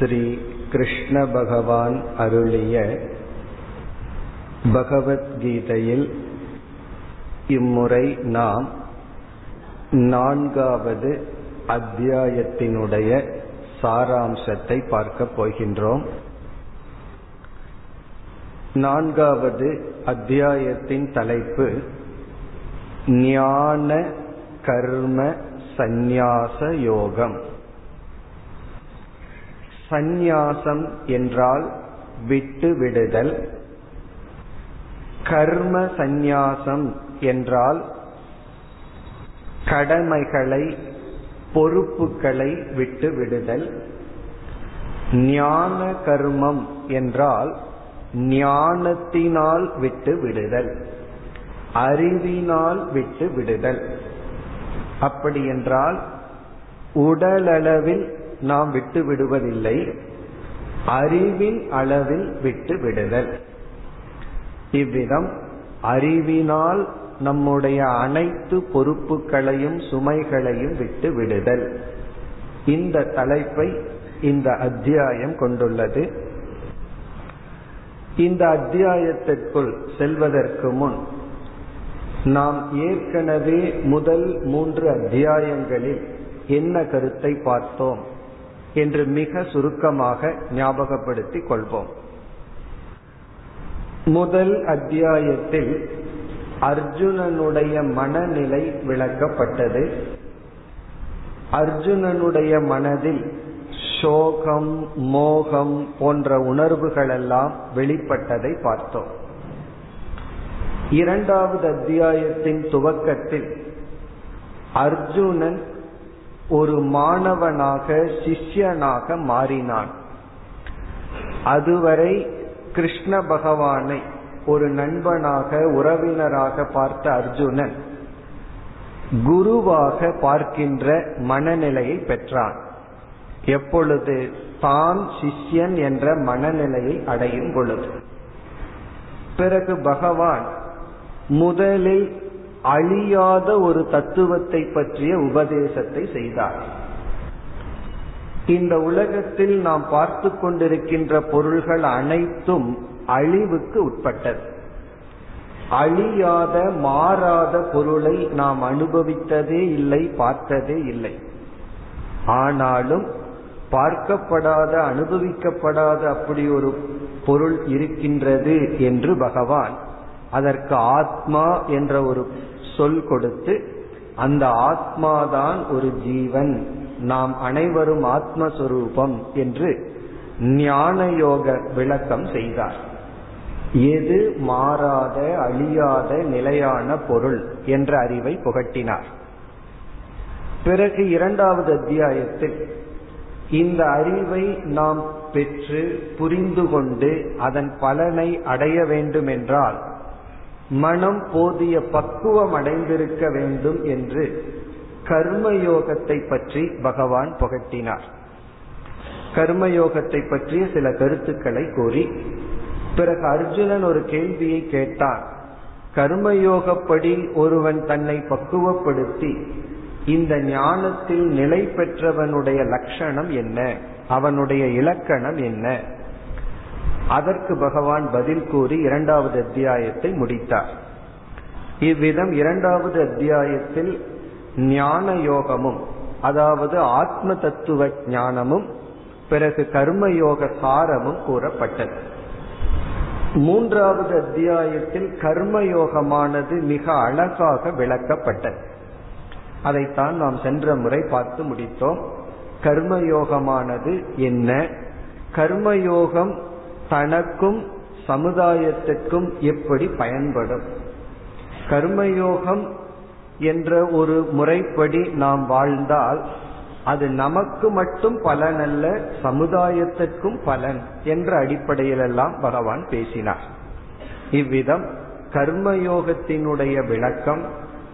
ஸ்ரீ கிருஷ்ண பகவான் அருளிய பகவத்கீதையில் இம்முறை நாம் நான்காவது அத்தியாயத்தினுடைய சாராம்சத்தை பார்க்கப் போகின்றோம். நான்காவது அத்தியாயத்தின் தலைப்பு ஞான கர்ம சந்நியாச யோகம். சந்நியாசம் என்றால் விட்டு விடுதல். கர்ம சந்நியாசம் என்றால் கடமைகளை பொறுப்புகளை விட்டு விடுதல். ஞான கர்மம் என்றால் ஞானத்தினால் விட்டு விடுதல். அறிவினால் விட்டு விடுதல். அப்படி என்றால் உடலளவில் நாம் விட்டு விடுவதில்லை. அறிவின் அளவில் விட்டு விடுதல். இவ்விதம் அறிவினால் நம்முடைய அனைத்து பொறுப்புகளையும் சுமைகளையும் விட்டு விடுதல். இந்த தலைப்பை இந்த அத்தியாயம் கொண்டுள்ளது. இந்த அத்தியாயத்திற்குள் செல்வதற்கு முன் நாம் ஏற்கனவே முதல் மூன்று அத்தியாயங்களில் என்ன கருத்தை பார்த்தோம்? என்று மிக சுருக்கமாக ஞாபகப்படுத்திக் கொள்வோம். முதல் அத்தியாயத்தில் அர்ஜுனனுடைய மனநிலை விளக்கப்பட்டது. அர்ஜுனனுடைய மனதில் சோகம் மோகம் போன்ற உணர்வுகளெல்லாம் வெளிப்பட்டதை பார்த்தோம். இரண்டாவது அத்தியாயத்தின் துவக்கத்தில் அர்ஜுனன் ஒரு மாணவனாக சிஷ்யனாக மாறினான். அதுவரை கிருஷ்ண பகவானை ஒரு நண்பனாக உறவினராக பார்த்த அர்ஜுனன் குருவாக பார்க்கின்ற மனநிலையை பெற்றான். எப்பொழுது தான் சிஷ்யன் என்ற மனநிலையை அடையும் பொழுது. பிறகு பகவான் முதலில் அழியாத ஒரு தத்துவத்தை பற்றிய உபதேசத்தை செய்தார். இந்த உலகத்தில் நாம் பார்த்து கொண்டிருக்கின்ற பொருள்கள் அனைத்தும் அழிவுக்கு உட்பட்டது. அழியாத மாறாத பொருளை நாம் அனுபவித்ததே இல்லை பார்த்ததே இல்லை. ஆனாலும் பார்க்கப்படாத அனுபவிக்கப்படாத அப்படி ஒரு பொருள் இருக்கின்றது என்று பகவான் அதற்கு ஆத்மா என்ற ஒரு சொல் கொடுத்து அந்த ஆத்மாதான் ஒரு ஜீவன். நாம் அனைவரும் ஆத்மஸ்வரூபம் என்று ஞான யோக விளக்கம் செய்தார். எது மாறாத அழியாத நிலையான பொருள் என்ற அறிவை புகட்டினார். பிறகு இரண்டாவது அத்தியாயத்தில் இந்த அறிவை நாம் பெற்று புரிந்து கொண்டு அதன் பலனை அடைய வேண்டும் என்றால் மனம் போதிய பக்குவம் அடைந்திருக்க வேண்டும் என்று கர்மயோகத்தை பற்றி பகவான் புகட்டினார். கர்மயோகத்தை பற்றிய சில கருத்துக்களை கூறி பிறகு அர்ஜுனன் ஒரு கேள்வியை கேட்டான் கர்மயோகப்படி ஒருவன் தன்னை பக்குவப்படுத்தி இந்த ஞானத்தில் நிலை பெற்றவனுடைய லட்சணம் என்ன? அவனுடைய இலக்கணம் என்ன? அதற்கு பகவான் பதில் கூறி இரண்டாவது அத்தியாயத்தை முடித்தார். இவ்விதம் இரண்டாவது அத்தியாயத்தில் ஞான யோகமும் அதாவது ஆத்ம தத்துவ ஞானமும் பிறகு கர்மயோக சாரமும் கூறப்பட்டது. மூன்றாவது அத்தியாயத்தில் கர்மயோகமானது மிக அழகாக விளக்கப்பட்டது. அதைத்தான் நாம் சென்ற முறை பார்த்து முடித்தோம். கர்மயோகமானது என்ன? கர்மயோகம் தனக்கும் சமுதாயத்துக்கும் எப்படி பயன்படும்? கர்மயோகம் என்ற ஒரு முறைப்படி நாம் வாழ்ந்தால் அது நமக்கு மட்டும் பலன் அல்ல சமுதாயத்திற்கும் பலன் என்ற அடிப்படையிலெல்லாம் பகவான் பேசினார். இவ்விதம் கர்மயோகத்தினுடைய விளக்கம்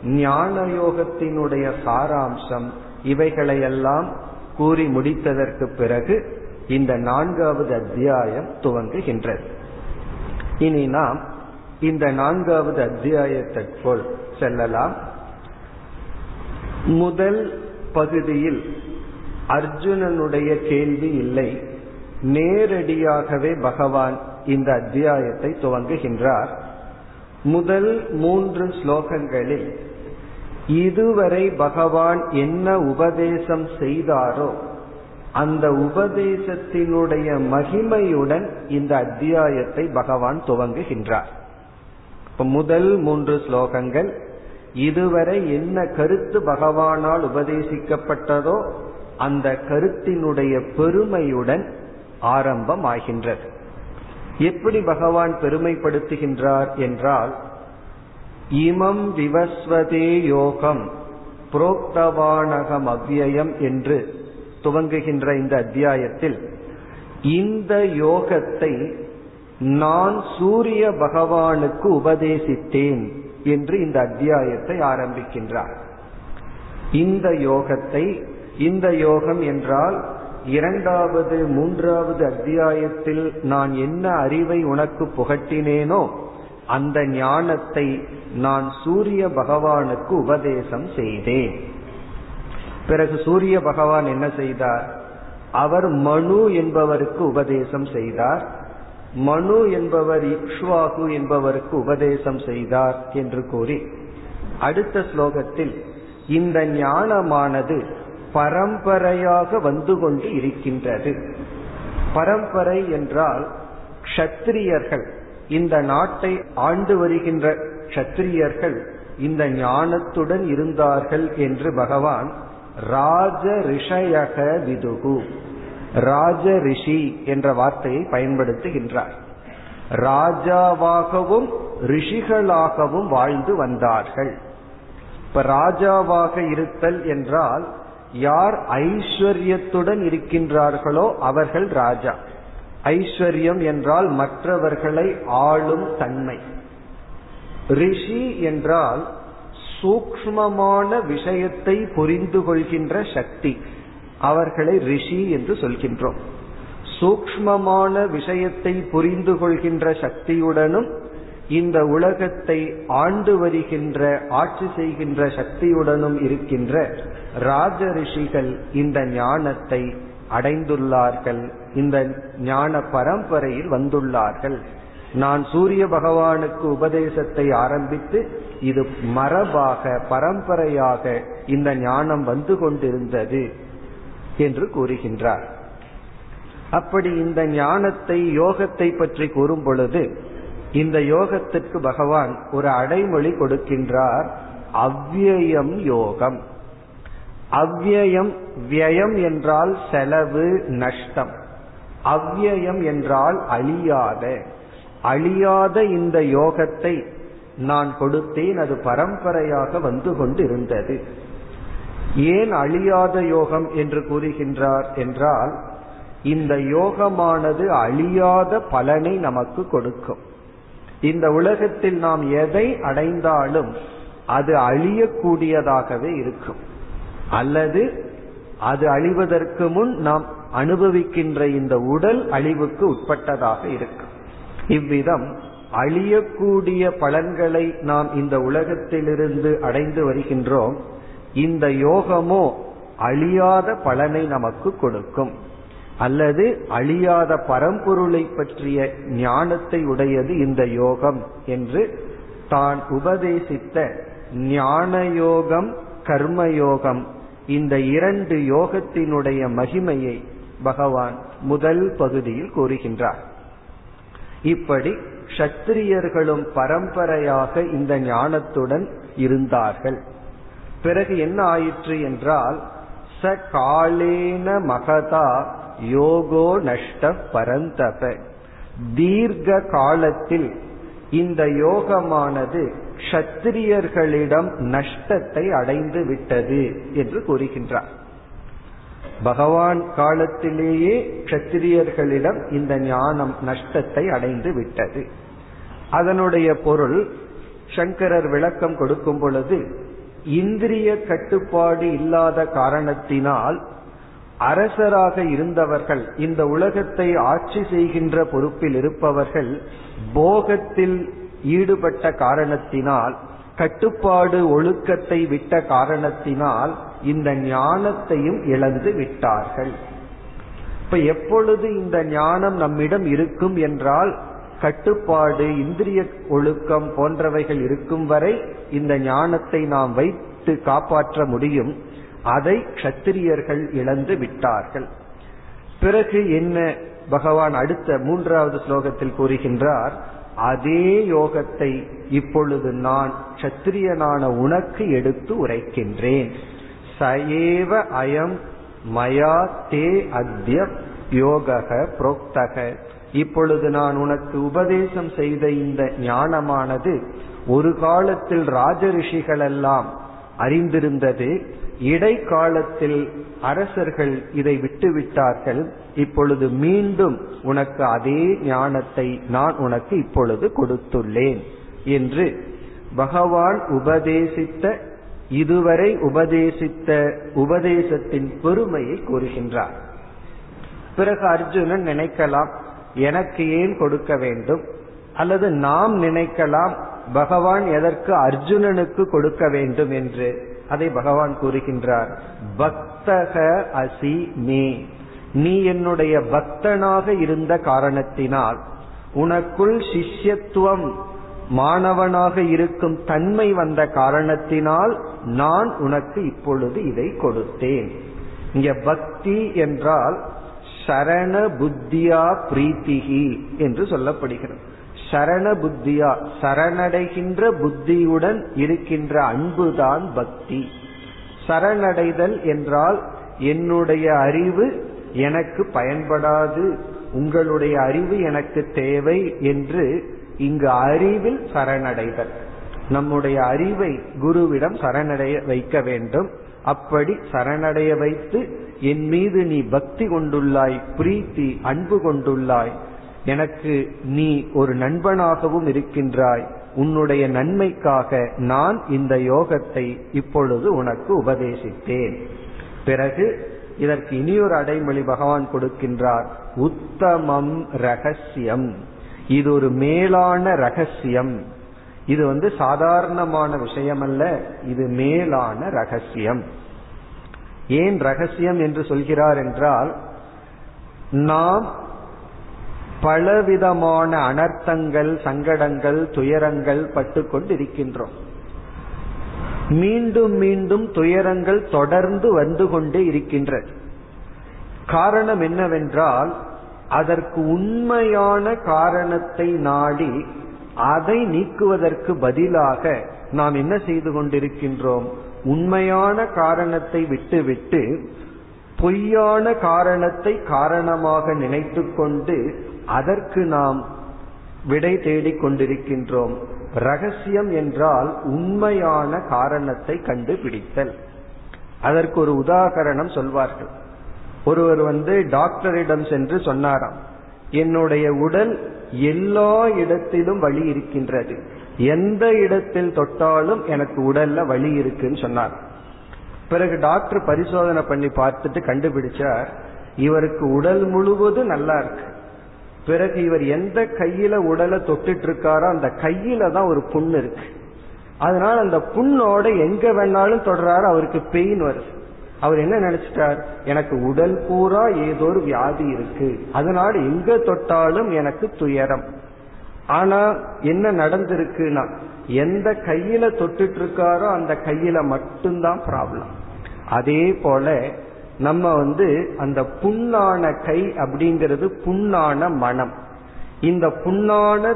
ஞான யோகத்தினுடைய சாராம்சம் இவைகளையெல்லாம் கூறி முடித்ததற்கு பிறகு இந்த நான்காவது அத்தியாயம் துவங்குகின்றது. இனி நாம் இந்த நான்காவது அத்தியாயத்திற்குள் செல்லலாம். முதல் பகுதியில் அர்ஜுனனுடைய கேள்வி இல்லை. நேரடியாகவே பகவான் இந்த அத்தியாயத்தை துவங்குகின்றார். முதல் மூன்று ஸ்லோகங்களில் இதுவரை பகவான் என்ன உபதேசம் செய்தாரோ அந்த உபதேசத்தினுடைய மகிமையுடன் இந்த அத்தியாயத்தை பகவான் துவங்குகின்றார். இப்ப முதல் மூன்று ஸ்லோகங்கள் இதுவரை என்ன கருத்து பகவானால் உபதேசிக்கப்பட்டதோ அந்த கருத்தினுடைய பெருமையுடன் ஆரம்பம் ஆகின்றது எப்படி பகவான் பெருமைப்படுத்துகின்றார் என்றால் இமம் விவஸ்வதே யோகம் புரோக்தவானகம் அவ்வியம் என்று துவங்குகின்ற இந்த அத்தியாயத்தில் இந்த யோகத்தை நான் சூரிய பகவானுக்கு உபதேசித்தேன் என்று இந்த அத்தியாயத்தை ஆரம்பிக்கின்றார். இந்த யோகத்தை இந்த யோகம் என்றால் இரண்டாவது மூன்றாவது அத்தியாயத்தில் நான் என்ன அறிவை உனக்கு புகட்டினேனோ அந்த ஞானத்தை நான் சூரிய பகவானுக்கு உபதேசம் செய்தேன். பிறகு சூரிய பகவான் என்ன செய்தார்? அவர் மனு என்பவருக்கு உபதேசம் செய்தார். மனு என்பவர் இக்ஷ்வாகு என்பவருக்கு உபதேசம் செய்தார் என்று கூறி அடுத்த ஸ்லோகத்தில் இந்த ஞானமானது பரம்பரையாக வந்து கொண்டு இருக்கின்றது. பரம்பரை என்றால் க்ஷத்திரியர்கள் இந்த நாட்டை ஆண்டு வருகின்ற க்ஷத்திரியர்கள் இந்த ஞானத்துடன் இருந்தார்கள் என்று பகவான் ராஜ ரிஷயக விதுகு. ராஜ ரிஷி என்ற வார்த்தையை பயன்படுத்துகின்றார். ராஜாவாகவும் ரிஷிகளாகவும் வாழ்ந்து வந்தார்கள். இப்ப ராஜாவாக இருத்தல் என்றால் யார் ஐஸ்வர்யத்துடன் இருக்கின்றார்களோ அவர்கள் ராஜா. ஐஸ்வர்யம் என்றால் மற்றவர்களை ஆளும் தன்மை. ரிஷி என்றால் சூக்மமான விஷயத்தை புரிந்து கொள்கின்ற சக்தி அவர்களை ரிஷி என்று சொல்கின்றோம். சூக்மமான விஷயத்தை புரிந்து கொள்கின்ற சக்தியுடனும் இந்த உலகத்தை ஆண்டு வருகின்ற ஆட்சி செய்கின்ற சக்தியுடனும் இருக்கின்ற ராஜ ரிஷிகள் இந்த ஞானத்தை அடைந்துள்ளார்கள் இந்த ஞான பரம்பரையில் வந்துள்ளார்கள். நான் சூரிய பகவானுக்கு உபதேசத்தை ஆரம்பித்து இது மரபாக பரம்பரையாக இந்த ஞானம் வந்து கொண்டிருந்தது என்று கூறுகின்றார். அப்படி இந்த ஞானத்தை யோகத்தை பற்றி கூறும் பொழுது இந்த யோகத்திற்கு பகவான் ஒரு அடைமொழி கொடுக்கின்றார் அவ்வியம் யோகம். அவ்வியம் வியம் என்றால் செலவு நஷ்டம். அவ்வியம் என்றால் அழியாத. அழியாத இந்த யோகத்தை நான் கொடுத்தேன். அது பரம்பரையாக வந்து கொண்டு இருந்தது ஏன் அழியாத யோகம் என்று கூறுகின்றார் என்றால் இந்த யோகமானது அழியாத பலனை நமக்கு கொடுக்கும். இந்த உலகத்தில் நாம் எதை அடைந்தாலும் அது அழியக்கூடியதாகவே இருக்கும். அல்லது அது அழிவதற்கு முன் நாம் அனுபவிக்கின்ற இந்த உடல் அழிவுக்கு உட்பட்டதாக இருக்கும். இவ்விதம் அழியக்கூடிய பலன்களை நாம் இந்த உலகத்திலிருந்து அடைந்து வருகின்றோம். இந்த யோகமோ அழியாத பலனை நமக்கு கொடுக்கும். அல்லது அழியாத பரம்பொருளை பற்றிய ஞானத்தை உடையது இந்த யோகம் என்று தான் உபதேசித்த ஞான யோகம் கர்மயோகம் இந்த இரண்டு யோகத்தினுடைய மகிமையை பகவான் முதல் பகுதியில் கூறுகின்றார். இப்படி கத்திரியர்களும் பரம்பரையாக இந்த ஞானத்துடன் இருந்தார்கள். பிறகு என்ன ஆயிற்று என்றால் ச காலேன மகதா யோகோ நஷ்ட பரந்தப. தீர்க்க காலத்தில் இந்த யோகமானது க்ஷத்திரியர்களிடம் நஷ்டத்தை அடைந்து விட்டது என்று கூறுகின்றார். பகவான் காலத்திலேயே க்ஷத்திரியர்களிடம் இந்த ஞானம் நஷ்டத்தை அடைந்து விட்டது. அதனுடைய பொருள் சங்கரர் விளக்கம் கொடுக்கும் பொழுது இந்திரிய கட்டுப்பாடு இல்லாத காரணத்தினால் அரசராக இருந்தவர்கள் இந்த உலகத்தை ஆட்சி செய்கின்ற பொறுப்பில் இருப்பவர்கள் போகத்தில் ஈடுபட்ட காரணத்தினால் கட்டுப்பாடு ஒழுக்கத்தை விட்ட காரணத்தினால் இந்த ஞானத்தையும் இழந்து விட்டார்கள். இப்ப எப்பொழுது இந்த ஞானம் நம்மிடம் இருக்கும் என்றால் கட்டுப்பாடு இந்திரிய ஒழுக்கம் போன்றவைகள் இருக்கும் வரை இந்த ஞானத்தை நாம் வைத்து காப்பாற்ற முடியும். அதை கத்திரியர்கள் இழந்து விட்டார்கள். பிறகு என்ன பகவான் அடுத்த மூன்றாவது ஸ்லோகத்தில் கூறுகின்றார் அதே யோகத்தை இப்பொழுது நான் கத்திரியனான உனக்கு எடுத்து உரைக்கின்றேன். சயேவ அயம் மயா தே அத்திய யோக புரோக்தக. இப்பொழுது நான் உனக்கு உபதேசம் செய்த இந்த ஞானமானது ஒரு காலத்தில் ராஜ எல்லாம் அறிந்திருந்தது இடைக்காலத்தில் அரசர்கள் இதை விட்டுவிட்டார்கள். இப்பொழுது மீண்டும் உனக்கு அதே ஞானத்தை நான் உனக்கு இப்பொழுது கொடுத்துள்ளேன் என்று பகவான் உபதேசித்த இதுவரை உபதேசித்த உபதேசத்தின் பெருமையை கூறுகின்றார். பிறகு அர்ஜுனன் நினைக்கலாம் எனக்கு ஏன் கொடுக்க வேண்டும்? அல்லது நாம் நினைக்கலாம் பகவான் எதற்கு அர்ஜுனனுக்கு கொடுக்க வேண்டும் என்று? அதை பகவான் கூறுகின்றார் பக்தக அசி மே. நீ என்னுடைய பக்தனாக இருந்த காரணத்தினால் உனக்குள் சிஷ்யத்துவம் மாணவனாக இருக்கும் தன்மை வந்த காரணத்தினால் நான் உனக்கு இப்பொழுது இதை கொடுத்தேன். இங்க பக்தி என்றால் சரண புத்தியா பிரீத்திகி என்று சொல்லப்படுகிறது. சரண புத்தியா சரணடைகின்ற புத்தியுடன் இருக்கின்ற அன்புதான் பக்தி. சரணடைதல் என்றால் என்னுடைய அறிவு எனக்கு பயன்படாது உங்களுடைய அறிவு எனக்கு தேவை என்று இங்கு அறிவில் சரணடைதல். நம்முடைய அறிவை குருவிடம் சரணடைய வைக்க வேண்டும். அப்படி சரணடைய வைத்து என் மீது நீ பக்தி கொண்டுள்ளாய் பிரீத்தி அன்பு கொண்டுள்ளாய் எனக்கு நீ ஒரு நண்பனாகவும் இருக்கின்றாய் உன்னுடைய நன்மைக்காக நான் இந்த யோகத்தை இப்பொழுது உனக்கு உபதேசித்தேன். பிறகு இதற்கு இனியொரு அடைமொழி பகவான் கொடுக்கின்றார் உத்தமம் ரகசியம். இது ஒரு மேலான ரகசியம். இது வந்து சாதாரணமான விஷயம் அல்ல இது மேலான ரகசியம். ஏன் ரகசியம் என்று சொல்கிறார் என்றால் நாம் பலவிதமான அனர்த்தங்கள் சங்கடங்கள் துயரங்கள் பட்டு கொண்டிருக்கின்றோம். மீண்டும் மீண்டும் துயரங்கள் தொடர்ந்து வந்து கொண்டே இருக்கின்ற. காரணம் என்னவென்றால் அதற்கு உண்மையான காரணத்தை நாடி அதை நீக்குவதற்கு பதிலாக நாம் என்ன செய்து கொண்டிருக்கின்றோம்? உண்மையான காரணத்தை விட்டுவிட்டு பொய்யான காரணத்தை காரணமாக நினைத்து கொண்டு அதற்கு நாம் விடை தேடிக் கொண்டிருக்கின்றோம். ரகசியம் என்றால் உண்மையான காரணத்தை கண்டுபிடித்தல். அதற்கு ஒரு உதாகரணம் சொல்வார்கள். ஒருவர் வந்து டாக்டரிடம் சென்று சொன்னாராம். என்னுடைய உடல் எல்லா இடத்திலும் வழி இருக்கின்றது. எந்த இடத்தில் தொட்டாலும் எனக்கு உடல்ல வலி இருக்குன்னு சொன்னார். பிறகு டாக்டர் பரிசோதனை பண்ணி பார்த்துட்டு கண்டுபிடிச்சார் இவருக்கு உடல் முழுவதும் நல்லா இருக்கு. பிறகு இவர் எந்த கையில உடலை தொட்டுட்டு இருக்காரோ அந்த கையில தான் ஒரு புண் இருக்கு. அதனால அந்த புண்ணோட எங்க வேணாலும் தொடராரு அவருக்கு பெயின் வருது. அவர் என்ன நினைச்சிட்டார்? எனக்கு உடல் பூரா ஏதோ ஒரு வியாதி இருக்கு. அதனால எங்க தொட்டாலும் எனக்கு துயரம். ஆனா என்ன நடந்திருக்குன்னா எந்த கையில தொட்டுட்டு இருக்காரோ அந்த கையில மட்டும்தான் ப்ராப்ளம் அதே போல நம்ம வந்து அந்த புண்ணான கை அப்படிங்கிறது புண்ணான மனம். இந்த புண்ணான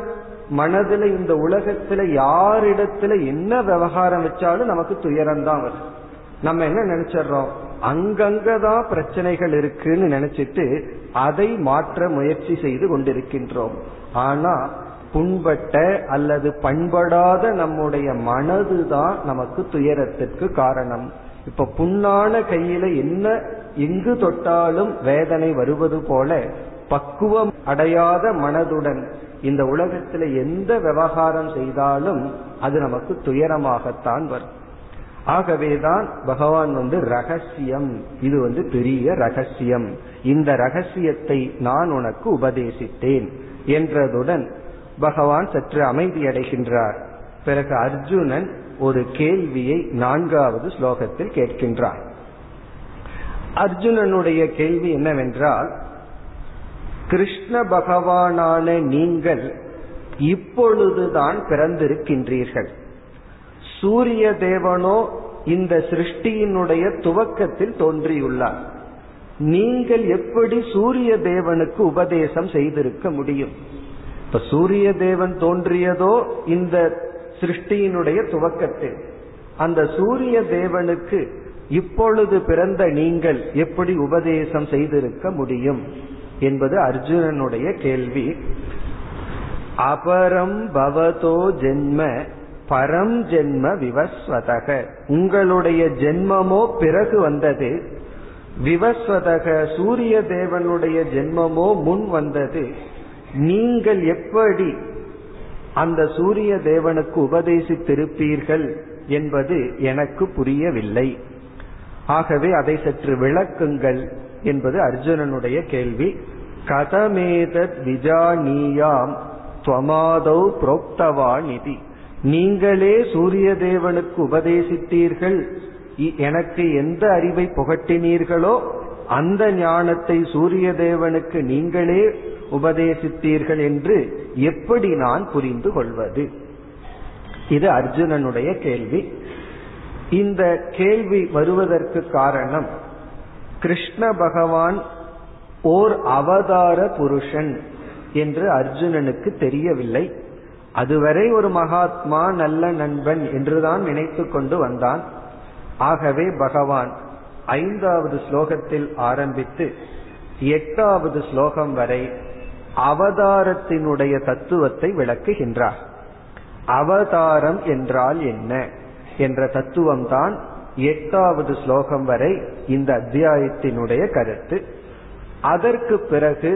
மனதுல இந்த உலகத்துல யாரிடத்துல என்ன விவகாரம் வச்சாலும் நமக்கு துயரம் தான் வரும் நம்ம என்ன நினைச்சிடறோம்? அங்கங்கதான் பிரச்சனைகள் இருக்குன்னு நினைச்சிட்டு அதை மாற்ற முயற்சி செய்து கொண்டிருக்கின்றோம். ஆனா புண்பட்ட அல்லது பண்படாத நம்முடைய மனதுதான் நமக்கு துயரத்திற்கு காரணம். இப்ப புண்ணான கையில என்ன எங்கு தொட்டாலும் வேதனை வருவது போல பக்குவம் அடையாத மனதுடன் இந்த உலகத்துல எந்த விவகாரம் செய்தாலும் அது நமக்கு துயரமாகத்தான் வரும். ஆகவேதான் பகவான் வந்து ரகசியம். இது வந்து பெரிய ரகசியம். இந்த ரகசியத்தை நான் உனக்கு உபதேசித்தேன் என்றதுடன் பகவான் சற்று அமைதி அடைகின்றார். பிறகு அர்ஜுனன் ஒரு கேள்வியை நான்காவது ஸ்லோகத்தில் கேட்கின்றார். அர்ஜுனனுடைய கேள்வி என்னவென்றால் கிருஷ்ண பகவானான நீங்கள் இப்பொழுதுதான் பிறந்திருக்கின்றீர்கள். சூரிய தேவனோ இந்த சிருஷ்டியினுடைய துவக்கத்தில் தோன்றியுள்ளார். நீங்கள் எப்படி சூரிய தேவனுக்கு உபதேசம் செய்திருக்க முடியும்? இப்ப சூரிய தேவன் தோன்றியதோ இந்த சிருஷ்டியினுடைய துவக்கத்தில். அந்த சூரிய தேவனுக்கு இப்பொழுது பிறந்த நீங்கள் எப்படி உபதேசம் செய்திருக்க முடியும்? என்பது அர்ஜுனனுடைய கேள்வி. அபரம் பவதோ ஜென்ம பரம் ஜென்ம விவஸ்வதக. உங்களுடைய ஜென்மமோ பிறகு வந்தது. விவஸ்வதக சூரிய தேவனுடைய ஜென்மமோ முன் வந்தது. நீங்கள் எப்படி அந்த சூரிய தேவனுக்கு உபதேசித்திருப்பீர்கள் என்பது எனக்கு புரியவில்லை. ஆகவே அதை சற்று விளக்குங்கள் என்பது அர்ஜுனனுடைய கேள்வி. கதமேதத் விஜானியாம் துவமாதௌ புரோக்தவான் நிதி நீங்களே சூரிய தேவனுக்கு உபதேசித்தீர்கள் எனக்கு எந்த அறிவை புகட்டினீர்களோ அந்த ஞானத்தை சூரிய தேவனுக்கு நீங்களே உபதேசித்தீர்கள் என்று எப்படி நான் புரிந்து கொள்வது? இது அர்ஜுனனுடைய கேள்வி. இந்த கேள்வி வருவதற்கு காரணம் கிருஷ்ண பகவான் ஓர் அவதார புருஷன் என்று அர்ஜுனனுக்கு தெரியவில்லை. அதுவரை ஒரு மகாத்மா நல்ல நண்பன் என்றுதான் நினைத்து கொண்டு வந்தான். ஆகவே பகவான் ஐந்தாவது ஸ்லோகத்தில் ஆரம்பித்து எட்டாவது ஸ்லோகம் வரை அவதாரத்தினுடைய தத்துவத்தை விளக்குகின்றார். அவதாரம் என்றால் என்ன என்ற தத்துவம்தான் எட்டாவது ஸ்லோகம் வரை இந்த அத்தியாயத்தினுடைய கருத்து. அதற்கு பிறகு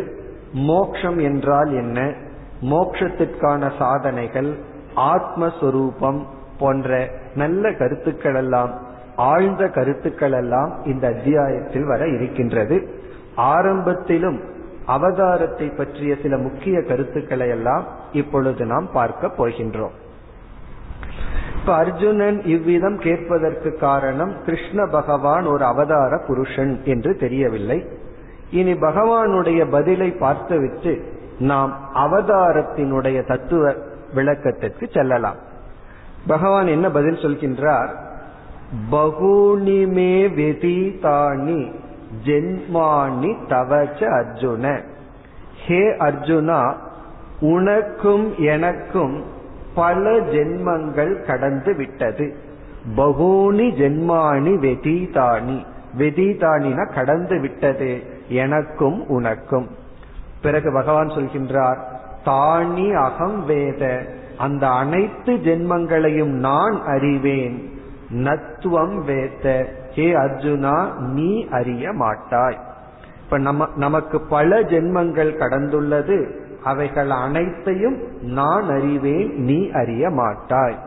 மோக்ஷம் என்றால் என்ன மோட்சத்திற்கான சாதனைகள் ஆத்மஸ்வரூபம் போன்ற நல்ல கருத்துக்கள் எல்லாம் ஆழ்ந்த கருத்துக்கள் எல்லாம் இந்த அத்தியாயத்தில் வர இருக்கின்றது. ஆரம்பத்திலும் அவதாரத்தை பற்றிய சில முக்கிய கருத்துக்களை எல்லாம் இப்பொழுது நாம் பார்க்க போகின்றோம். இப்ப அர்ஜுனன் இவ்விதம் கேட்பதற்கு காரணம் கிருஷ்ண பகவான் ஒரு அவதார புருஷன் என்று தெரியவில்லை. இனி பகவானுடைய பதிலை பார்த்துவிட்டு நாம் அவதாரத்தினுடைய தத்துவ விளக்கத்திற்கு செல்லலாம். பகவான் என்ன பதில் சொல்கின்றார்? பகுனிமே வெதீதானி ஜென்மானி தவச்ச அர்ஜுன. ஹே அர்ஜுனா உனக்கும் எனக்கும் பல ஜென்மங்கள் கடந்து விட்டது. பகூனி ஜென்மானி வெதீதானி. வெதீதானின கடந்து விட்டது எனக்கும் உனக்கும். பிறகு பகவான் சொல்கின்றார் தாணி அகம் வேத அந்த அனைத்து ஜென்மங்களையும் நான் அறிவேன். நத்துவம் வேத்த ஹே அர்ஜுனா நீ அறிய மாட்டாய். இப்ப நம்ம நமக்கு பல ஜென்மங்கள் கடந்துள்ளது. அவைகள் அனைத்தையும் நான் அறிவேன் நீ அறிய மாட்டாய்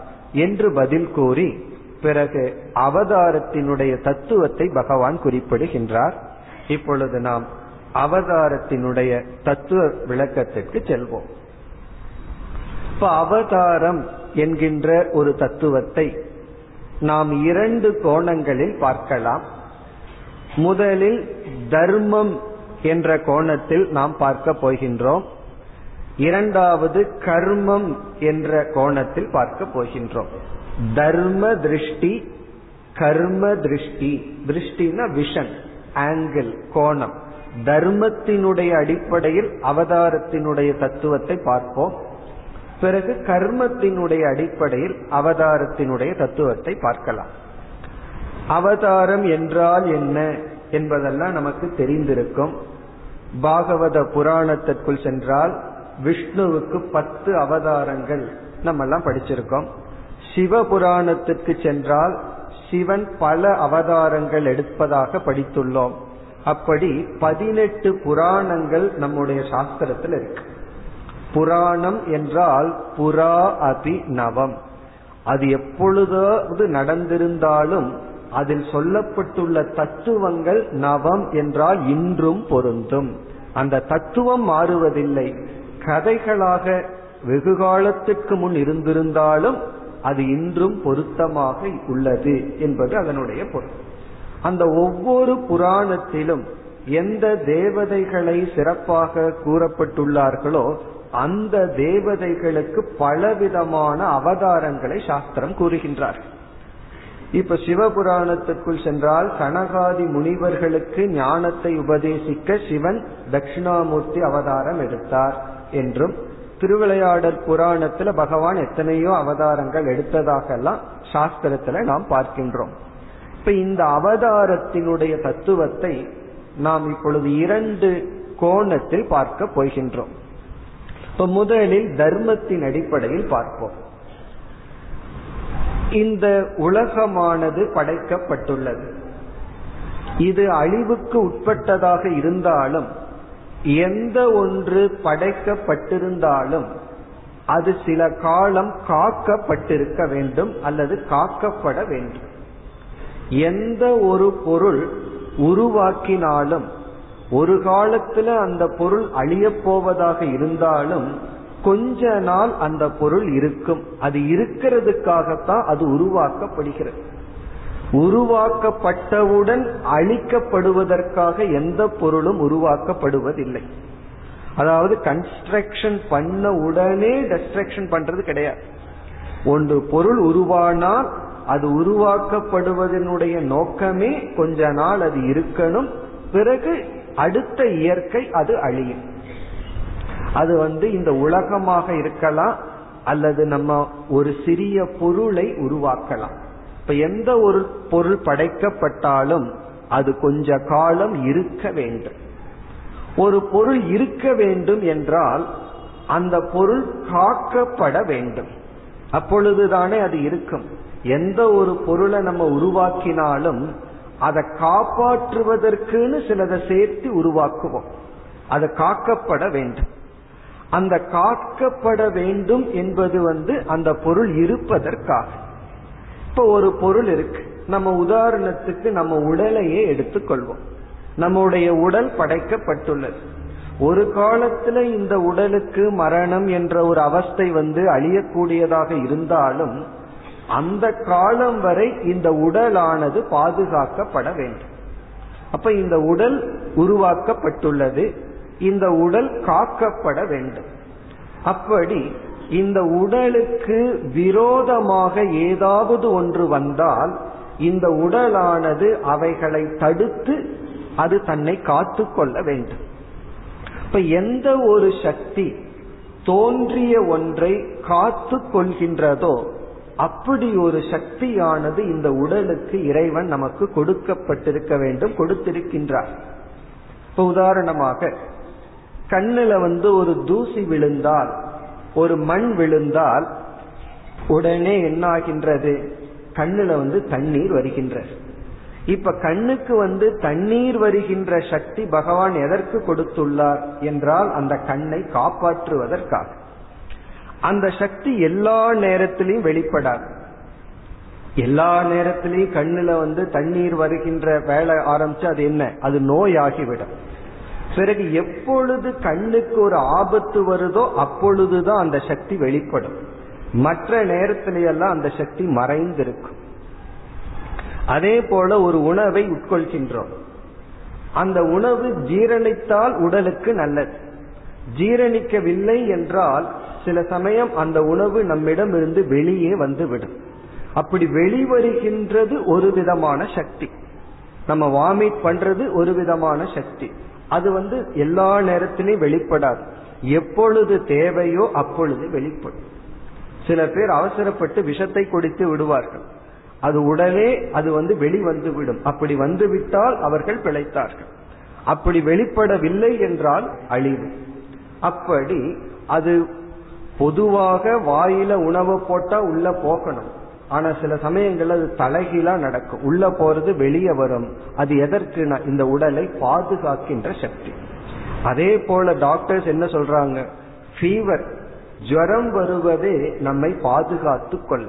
என்று பதில் கூறி பிறகு அவதாரத்தினுடைய தத்துவத்தை பகவான் குறிப்பிடுகின்றார். இப்பொழுது நாம் அவதாரத்தினுடைய தத்துவ விளக்கத்திற்கு செல்வோம். இப்ப அவதாரம் என்கின்ற ஒரு தத்துவத்தை நாம் இரண்டு கோணங்களில் பார்க்கலாம். முதலில் தர்மம் என்ற கோணத்தில் நாம் பார்க்க போகின்றோம். இரண்டாவது கர்மம் என்ற கோணத்தில் பார்க்க போகின்றோம். தர்ம திருஷ்டி கர்ம திருஷ்டி. திருஷ்டினா விஷன் ஆங்கிள் கோணம். தர்மத்தினுடைய அடிப்படையில் அவதாரத்தினுடைய தத்துவத்தை பார்ப்போம். பிறகு கர்மத்தினுடைய அடிப்படையில் அவதாரத்தினுடைய தத்துவத்தை பார்க்கலாம். அவதாரம் என்றால் என்ன என்பதெல்லாம் நமக்கு தெரிந்திருக்கும். பாகவத புராணத்திற்குள் சென்றால் விஷ்ணுவுக்கு பத்து அவதாரங்கள் நம்ம எல்லாம் படிச்சிருக்கோம். சிவ புராணத்திற்கு சென்றால் சிவன் பல அவதாரங்கள் எடுப்பதாக படித்துள்ளோம். அப்படி பதினெட்டு புராணங்கள் நம்முடைய சாஸ்திரத்தில் இருக்கு. புராணம் என்றால் புறா அபி நவம். அது எப்பொழுதாவது நடந்திருந்தாலும் அதில் சொல்லப்பட்டுள்ள தத்துவங்கள் நவம் என்றால் இன்றும் பொருந்தும். அந்த தத்துவம் மாறுவதில்லை. கதைகளாக வெகு காலத்துக்கு முன் இருந்திருந்தாலும் அது இன்றும் பொருத்தமாக உள்ளது என்பது அதனுடைய பொருள். அந்த ஒவ்வொரு புராணத்திலும் எந்த தேவதைகளை சிறப்பாக கூறப்பட்டுள்ளார்களோ அந்த தேவதைகளுக்கு பலவிதமான அவதாரங்களை சாஸ்திரம் கூறுகின்றார். இப்ப சிவபுராணத்துக்குள் சென்றால் கனகாதி முனிவர்களுக்கு ஞானத்தை உபதேசிக்க சிவன் தட்சிணாமூர்த்தி அவதாரம் எடுத்தார் என்றும் திருவிளையாடல் புராணத்துல பகவான் எத்தனையோ அவதாரங்கள் எடுத்ததாக எல்லாம் சாஸ்திரத்துல நாம் பார்க்கின்றோம். இப்ப இந்த அவதாரத்தினுடைய தத்துவத்தை நாம் இப்பொழுது இரண்டு கோணத்தில் பார்க்க போகின்றோம். இப்ப முதலில் தர்மத்தின் அடிப்படையில் பார்ப்போம். இந்த உலகமானது படைக்கப்பட்டுள்ளது. இது அழிவுக்கு உட்பட்டதாக இருந்தாலும் எந்த ஒன்று படைக்கப்பட்டிருந்தாலும் அது சில காலம் காக்கப்பட்டிருக்க வேண்டும் அல்லது காக்கப்பட வேண்டும். எந்த ஒரு பொருள் உருவாக்கினாலும் ஒரு காலத்துல அந்த பொருள் அழியப் போவதாக இருந்தாலும் கொஞ்ச நாள் அந்த பொருள் இருக்கும். அது இருக்கிறதுக்காகத்தான் அது உருவாக்கப்படுகிறது. உருவாக்கப்பட்டவுடன் அழிக்கப்படுவதற்காக எந்த பொருளும் உருவாக்கப்படுவதில்லை. அதாவது கன்ஸ்ட்ரக்ஷன் பண்ண உடனே டெஸ்ட்ரக்ஷன் பண்றது கிடையாது. ஒன்று பொருள் உருவானால் அது உருவாக்கப்படுவதனுடைய நோக்கமே கொஞ்ச நாள் அது இருக்கணும். பிறகு அடுத்த இயற்கை அது அழியும். அது வந்து இந்த உலகமாக இருக்கலாம் அல்லது நம்ம ஒரு சிறிய பொருளை உருவாக்கலாம். இப்ப எந்த ஒரு பொருள் படைக்கப்பட்டாலும் அது கொஞ்ச காலம் இருக்க வேண்டும். ஒரு பொருள் இருக்க வேண்டும் என்றால் அந்த பொருள் காக்கப்பட வேண்டும். அப்பொழுதுதானே அது இருக்கும். எந்த ஒரு பொருளை நம்ம உருவாக்கினாலும் அதை காப்பாற்றுவதற்குன்னு சிலதை சேர்த்து உருவாக்குவோம். அது காக்கப்பட வேண்டும். அந்த காக்கப்பட வேண்டும் என்பது வந்து அந்த பொருள் இருப்பதற்காக. இப்ப ஒரு பொருள் இருக்கு. நம்ம உதாரணத்துக்கு நம்ம உடலையே எடுத்துக்கொள்வோம். நம்முடைய உடல் படைக்கப்பட்டுள்ளது. ஒரு காலத்துல இந்த உடலுக்கு மரணம் என்ற ஒரு அவஸ்தை வந்து அழியக்கூடியதாக இருந்தாலும் அந்த காலம் வரை இந்த உடலானது பாதுகாக்கப்பட வேண்டும். அப்ப இந்த உடல் உருவாக்கப்பட்டுள்ளது. இந்த உடல் காக்கப்பட வேண்டும். அப்படி இந்த உடலுக்கு விரோதமாக ஏதாவது ஒன்று வந்தால் இந்த உடலானது அவைகளை தடுத்து அது தன்னை காத்து கொள்ள வேண்டும். இப்ப எந்த ஒரு சக்தி தோன்றிய ஒன்றை காத்து கொள்கின்றதோ அப்படி ஒரு சக்தியானது இந்த உடலுக்கு இறைவன் நமக்கு கொடுக்கப்பட்டிருக்க வேண்டும் கொடுத்திருக்கின்றார். இப்ப உதாரணமாக கண்ணுல வந்து ஒரு தூசி விழுந்தால் ஒரு மண் விழுந்தால் உடனே என்ன ஆகின்றது கண்ணுல வந்து தண்ணீர் வருகின்றது. இப்ப கண்ணுக்கு வந்து தண்ணீர் வருகின்ற சக்தி பகவான் எதற்கு கொடுத்துள்ளார் என்றால் அந்த கண்ணை காப்பாற்றுவதற்காக. அந்த சக்தி எல்லா நேரத்திலையும் வெளிப்படாது. எல்லா நேரத்திலையும் கண்ணுல வந்து தண்ணீர் வருகின்ற வேலை ஆரம்பிச்சு அது என்ன? அது நோயாகிவிடும். பிறகு எப்பொழுது கண்ணுக்கு ஒரு ஆபத்து வருதோ அப்பொழுதுதான் அந்த சக்தி வெளிப்படும். மற்ற நேரத்திலேயெல்லாம் அந்த சக்தி மறைந்திருக்கும். அதே போல ஒரு உணவை உட்கொள்கின்றோம். அந்த உணவு ஜீரணித்தால் உடலுக்கு நல்லது. ஜீரணிக்கவில்லை என்றால் சில சமயம் அந்த உணவு நம்மிடம் இருந்து வெளியே வந்துவிடும். அப்படி வெளிவருகின்றது ஒரு விதமான சக்தி. நம்ம வாமிட் பண்றது ஒரு விதமான சக்தி. அது வந்து எல்லா நேரத்திலையும் வெளிப்படாது. எப்பொழுது தேவையோ அப்பொழுது வெளிப்படும். சில பேர் அவசரப்பட்டு விஷத்தை குடித்து விடுவார்கள். அது உடனே அது வந்து வெளிவந்து விடும் அப்படி வந்து விட்டால் அவர்கள் பிழைத்தார்கள். அப்படி வெளிப்படவில்லை என்றால் அழிவு. அப்படி அது பொதுவாக வாயில உணவு போட்டா உள்ள போகணும் ஆனா சில சமயங்கள் அது தலைகீழா நடக்கும். உள்ள போறது வெளியே வரும். அது எதற்கு இந்த உடலை பாதுகாக்கின்ற சக்தி. அதே போல டாக்டர்ஸ் என்ன சொல்றாங்க? ஃபீவர் ஜுரம் வருவதே நம்மை பாதுகாத்து கொள்ள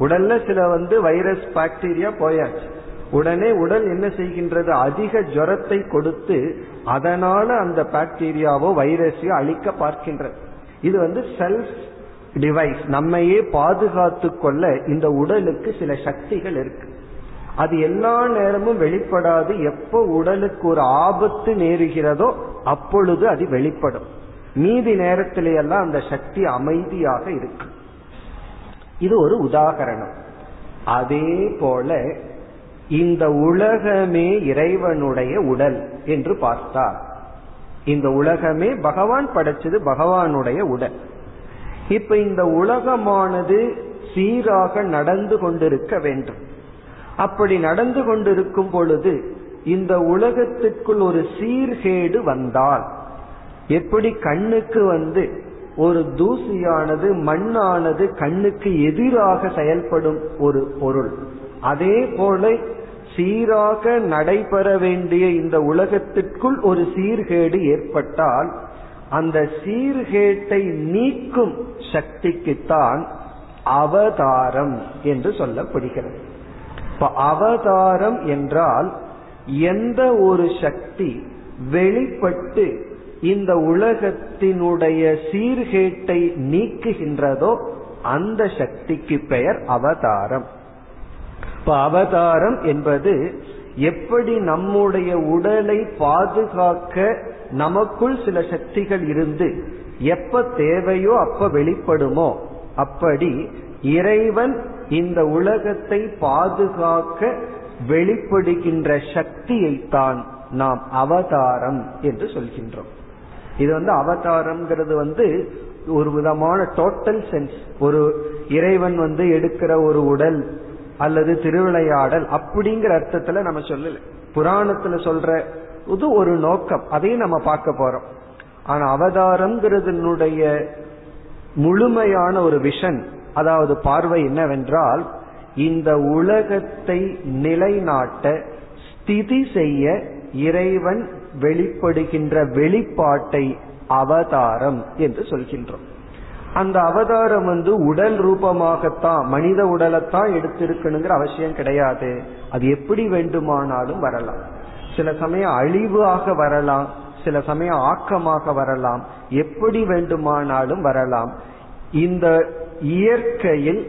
உடல்ல சில வந்து வைரஸ் பாக்டீரியா போயாச்சு. உடனே உடல் என்ன செய்கின்றது? அதிக ஜுரத்தை கொடுத்து அதனால அந்த பாக்டீரியாவோ வைரஸையோ அழிக்க பார்க்கின்றது. இது வந்து செல்ஃப் டிவைஸ் நம்மையே பாதுகாத்து கொள்ள இந்த உடலுக்கு சில சக்திகள் இருக்கு. அது எல்லா நேரமும் வெளிப்படாது. எப்போ உடலுக்கு ஒரு ஆபத்து நேருகிறதோ அப்பொழுது அது வெளிப்படும். மீதி நேரத்திலேயெல்லாம் அந்த சக்தி அமைதியாக இருக்கு. இது ஒரு உதாகரணம். அதே போல இந்த உலகமே இறைவனுடைய உடல் என்று பார்த்தார் இந்த உலகமே பகவான் படைச்சது பகவானுடைய உடல் இப்ப இந்த உலகமானது சீராக நடந்து கொண்டிருக்க வேண்டும். அப்படி நடந்து கொண்டிருக்கும் பொழுது இந்த உலகத்திற்குள் ஒரு சீர்கேடு வந்தால் எப்படி கண்ணுக்கு வந்து ஒரு தூசியானது மண்ணானது கண்ணுக்கு எதிராக செயல்படும் ஒரு பொருள். அதே போல சீராக நடைபெற வேண்டிய இந்த உலகத்திற்குள் ஒரு சீர்கேடு ஏற்பட்டால் அந்த சீர்கேட்டை நீக்கும் சக்திக்குத்தான் அவதாரம் என்று சொல்லப்படுகிறது. இப்ப அவதாரம் என்றால் எந்த ஒரு சக்தி வெளிப்பட்டு இந்த உலகத்தினுடைய சீர்கேட்டை நீக்குகின்றதோ அந்த சக்திக்கு பெயர் அவதாரம். இப்ப அவதாரம் என்பது எப்படி நம்முடைய உடலை பாதுகாக்க நமக்குள் சில சக்திகள் இருந்து எப்ப தேவையோ அப்ப வெளிப்படுமோ அப்படி இறைவன் இந்த உலகத்தை பாதுகாக்க வெளிப்படுகின்ற சக்தியைத்தான் நாம் அவதாரம் என்று சொல்கின்றோம். இது வந்து அவதாரம்ங்கிறது வந்து ஒரு விதமான டோட்டல் சென்ஸ் ஒரு இறைவன் வந்து எடுக்கிற ஒரு உடல் அல்லது திருவிளையாடல் அப்படிங்கிற அர்த்தத்துல நம்ம சொல்லல. புராணத்துல சொல்ற இது ஒரு நோக்கம். அதையும் நம்ம பார்க்க போறோம். ஆனா அவதாரம்ங்கிறதுனுடைய முழுமையான ஒரு விஷன் அதாவது பார்வை என்னவென்றால் இந்த உலகத்தை நிலைநாட்ட ஸ்திதி செய்ய இறைவன் வெளிப்படுகின்ற வெளிப்பாட்டை அவதாரம் என்று சொல்கின்றோம். அந்த அவதாரம் வந்து உடல் ரூபமாகத்தான் மனித உடலைத்தான் எடுத்திருக்கணுங்கிற அவசியம் கிடையாது. அது எப்படி வேண்டுமானாலும் வரலாம். சில சமயம் அழிவாக வரலாம் சில சமயம் ஆக்கமாக வரலாம் எப்படி வேண்டுமானாலும் வரலாம். இந்த இயற்கையில்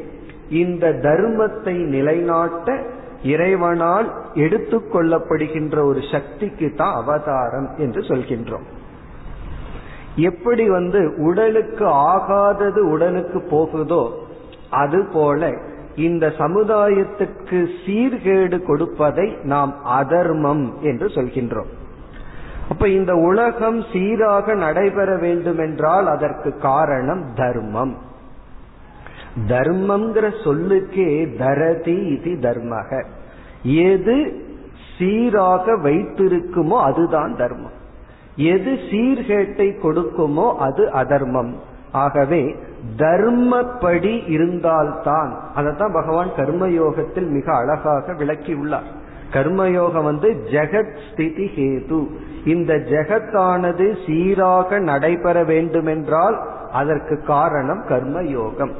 இந்த தர்மத்தை நிலைநாட்ட இறைவனால் எடுத்துக்கொள்ளப்படுகின்ற ஒரு சக்திக்கு தான் அவதாரம் என்று சொல்கின்றோம். எப்படி வந்து உடலுக்கு ஆகாதது உடலுக்கு போகுதோ அதுபோல இந்த சமுதாயத்துக்கு சீர்கேடு கொடுப்பதை நாம் அதர்மம் என்று சொல்கின்றோம். அப்ப இந்த உலகம் சீராக நடைபெற வேண்டும் என்றால் அதற்கு காரணம் தர்மம். தர்மம்ங்கிற சொல்லுக்கே தரதி இது தர்மக. எது சீராக வைத்திருக்குமோ அதுதான் தர்மம். எது சீர்கேட்டை கொடுக்குமோ அது அதர்மம். ஆகவே தர்மப்படி இருந்தால்தான் அதைத்தான் பகவான் கர்மயோகத்தில் மிக அழகாக விளக்கி உள்ளார் கர்மயோகம் வந்து ஜெகத் ஸ்திதி ஹேது. இந்த ஜெகத்தானது சீராக நடைபெற வேண்டுமென்றால் அதற்கு காரணம் கர்மயோகம்.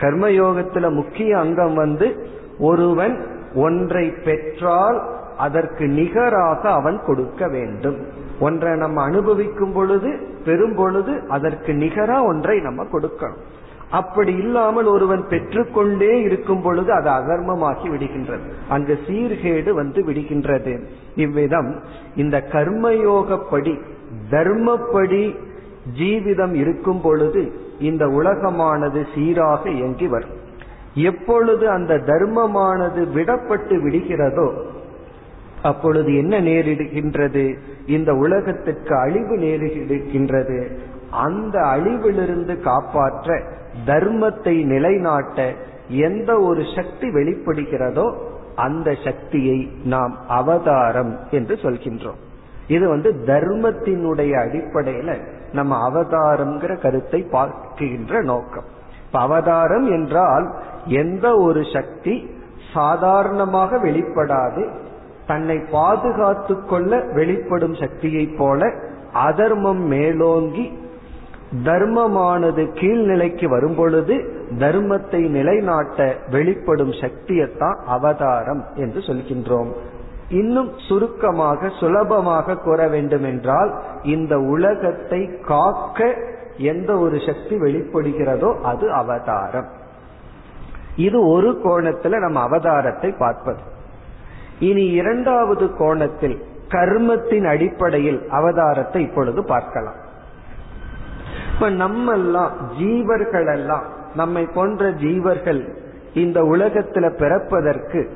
கர்மயோகத்துல முக்கிய அங்கம் வந்து ஒருவன் ஒன்றை பெற்றால் அதற்கு நிகராக அவன் கொடுக்க வேண்டும். ஒன்றை நம்ம அனுபவிக்கும் பொழுது பெறும் பொழுது அதற்கு நிகரா ஒன்றை நம்ம கொடுக்கணும். அப்படி இல்லாமல் ஒருவன் பெற்றுக்கொண்டே இருக்கும் பொழுது அது அதர்மமாகி விடுகின்றது. அங்கு சீர்கேடு வந்து விடுகின்றது. இவ்விதம் இந்த கர்மயோகப்படி தர்மப்படி ஜீவிதம் இருக்கும் பொழுது இந்த உலகமானது சீராக இயங்கி வரும். எப்பொழுது அந்த தர்மமானது விடப்பட்டு விடுகிறதோ அப்பொழுது என்ன நேரிடுகின்றது? இந்த உலகத்திற்கு அழிவு நேரிடுகின்றது. அந்த அழிவிலிருந்து காப்பாற்ற தர்மத்தை நிலைநாட்ட எந்த ஒரு சக்தி வெளிப்படுகிறதோ அந்த சக்தியை நாம் அவதாரம் என்று சொல்கின்றோம். இது வந்து தர்மத்தினுடைய அடிப்படையில நம்ம அவதாரம்ங்கிற கருத்தை பார்க்கின்ற நோக்கம். இப்ப அவதாரம் என்றால் எந்த ஒரு சக்தி சாதாரணமாக வெளிப்படாது தன்னை பாதுகாத்து கொள்ள வெளிப்படும் சக்தியைப் போல அதர்மம் மேலோங்கி தர்மமானது கீழ்நிலைக்கு வரும் பொழுது தர்மத்தை நிலைநாட்ட வெளிப்படும் சக்தியத்தான் அவதாரம் என்று சொல்கின்றோம். இன்னும் சுருக்கமாக சுலபமாக கூற வேண்டும் என்றால் இந்த உலகத்தை காக்க எந்த ஒரு சக்தி வெளிப்படுகிறதோ அது அவதாரம். இது ஒரு கோணத்துல நம்ம அவதாரத்தை பார்ப்பது. இனி இரண்டாவது கோணத்தில் கர்மத்தின் அடிப்படையில் அவதாரத்தை இப்பொழுது பார்க்கலாம். இப்ப நம்ம எல்லாம் ஜீவர்கள் எல்லாம் நம்மை போன்ற ஜீவர்கள் இந்த உலகத்துல பிறப்பதற்கு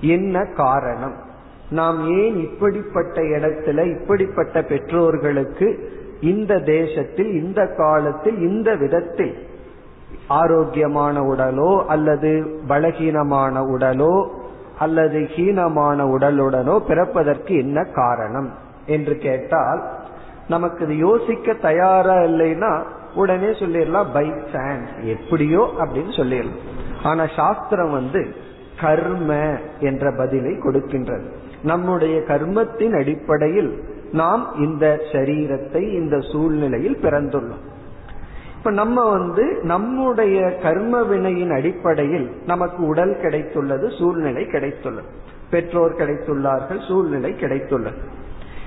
என்ன காரணம்? நாம் ஏன் இப்படிப்பட்ட இடத்துல இப்படிப்பட்ட பெற்றோர்களுக்கு இந்த தேசத்தில் இந்த காலத்தில் இந்த விதத்தில் ஆரோக்கியமான உடலோ அல்லது பலகீனமான உடலோ அல்லது ஹீனமான உடலுடனோ பிறப்பதற்கு என்ன காரணம்? என்று கேட்டால் நமக்கு இது யோசிக்க தயாரா இல்லைன்னா உடனே சொல்லிடலாம் பை சான்ஸ் எப்படியோ அப்படின்னு சொல்லிடலாம். ஆனா சாஸ்திரம் வந்து கர்ம என்ற பதிலை கொடுக்கின்றது. நம்முடைய கர்மத்தின் அடிப்படையில் நாம் இந்த சரீரத்தை இந்த சூழ்நிலையில் பிறந்துள்ளோம். இப்ப நம்ம வந்து நம்முடைய கர்ம வினையின் அடிப்படையில் நமக்கு உடல் கிடைத்துள்ளது சூழ்நிலை கிடைத்துள்ளது. பெற்றோர் கிடைத்துள்ளார்கள் சூழ்நிலை கிடைத்துள்ளது.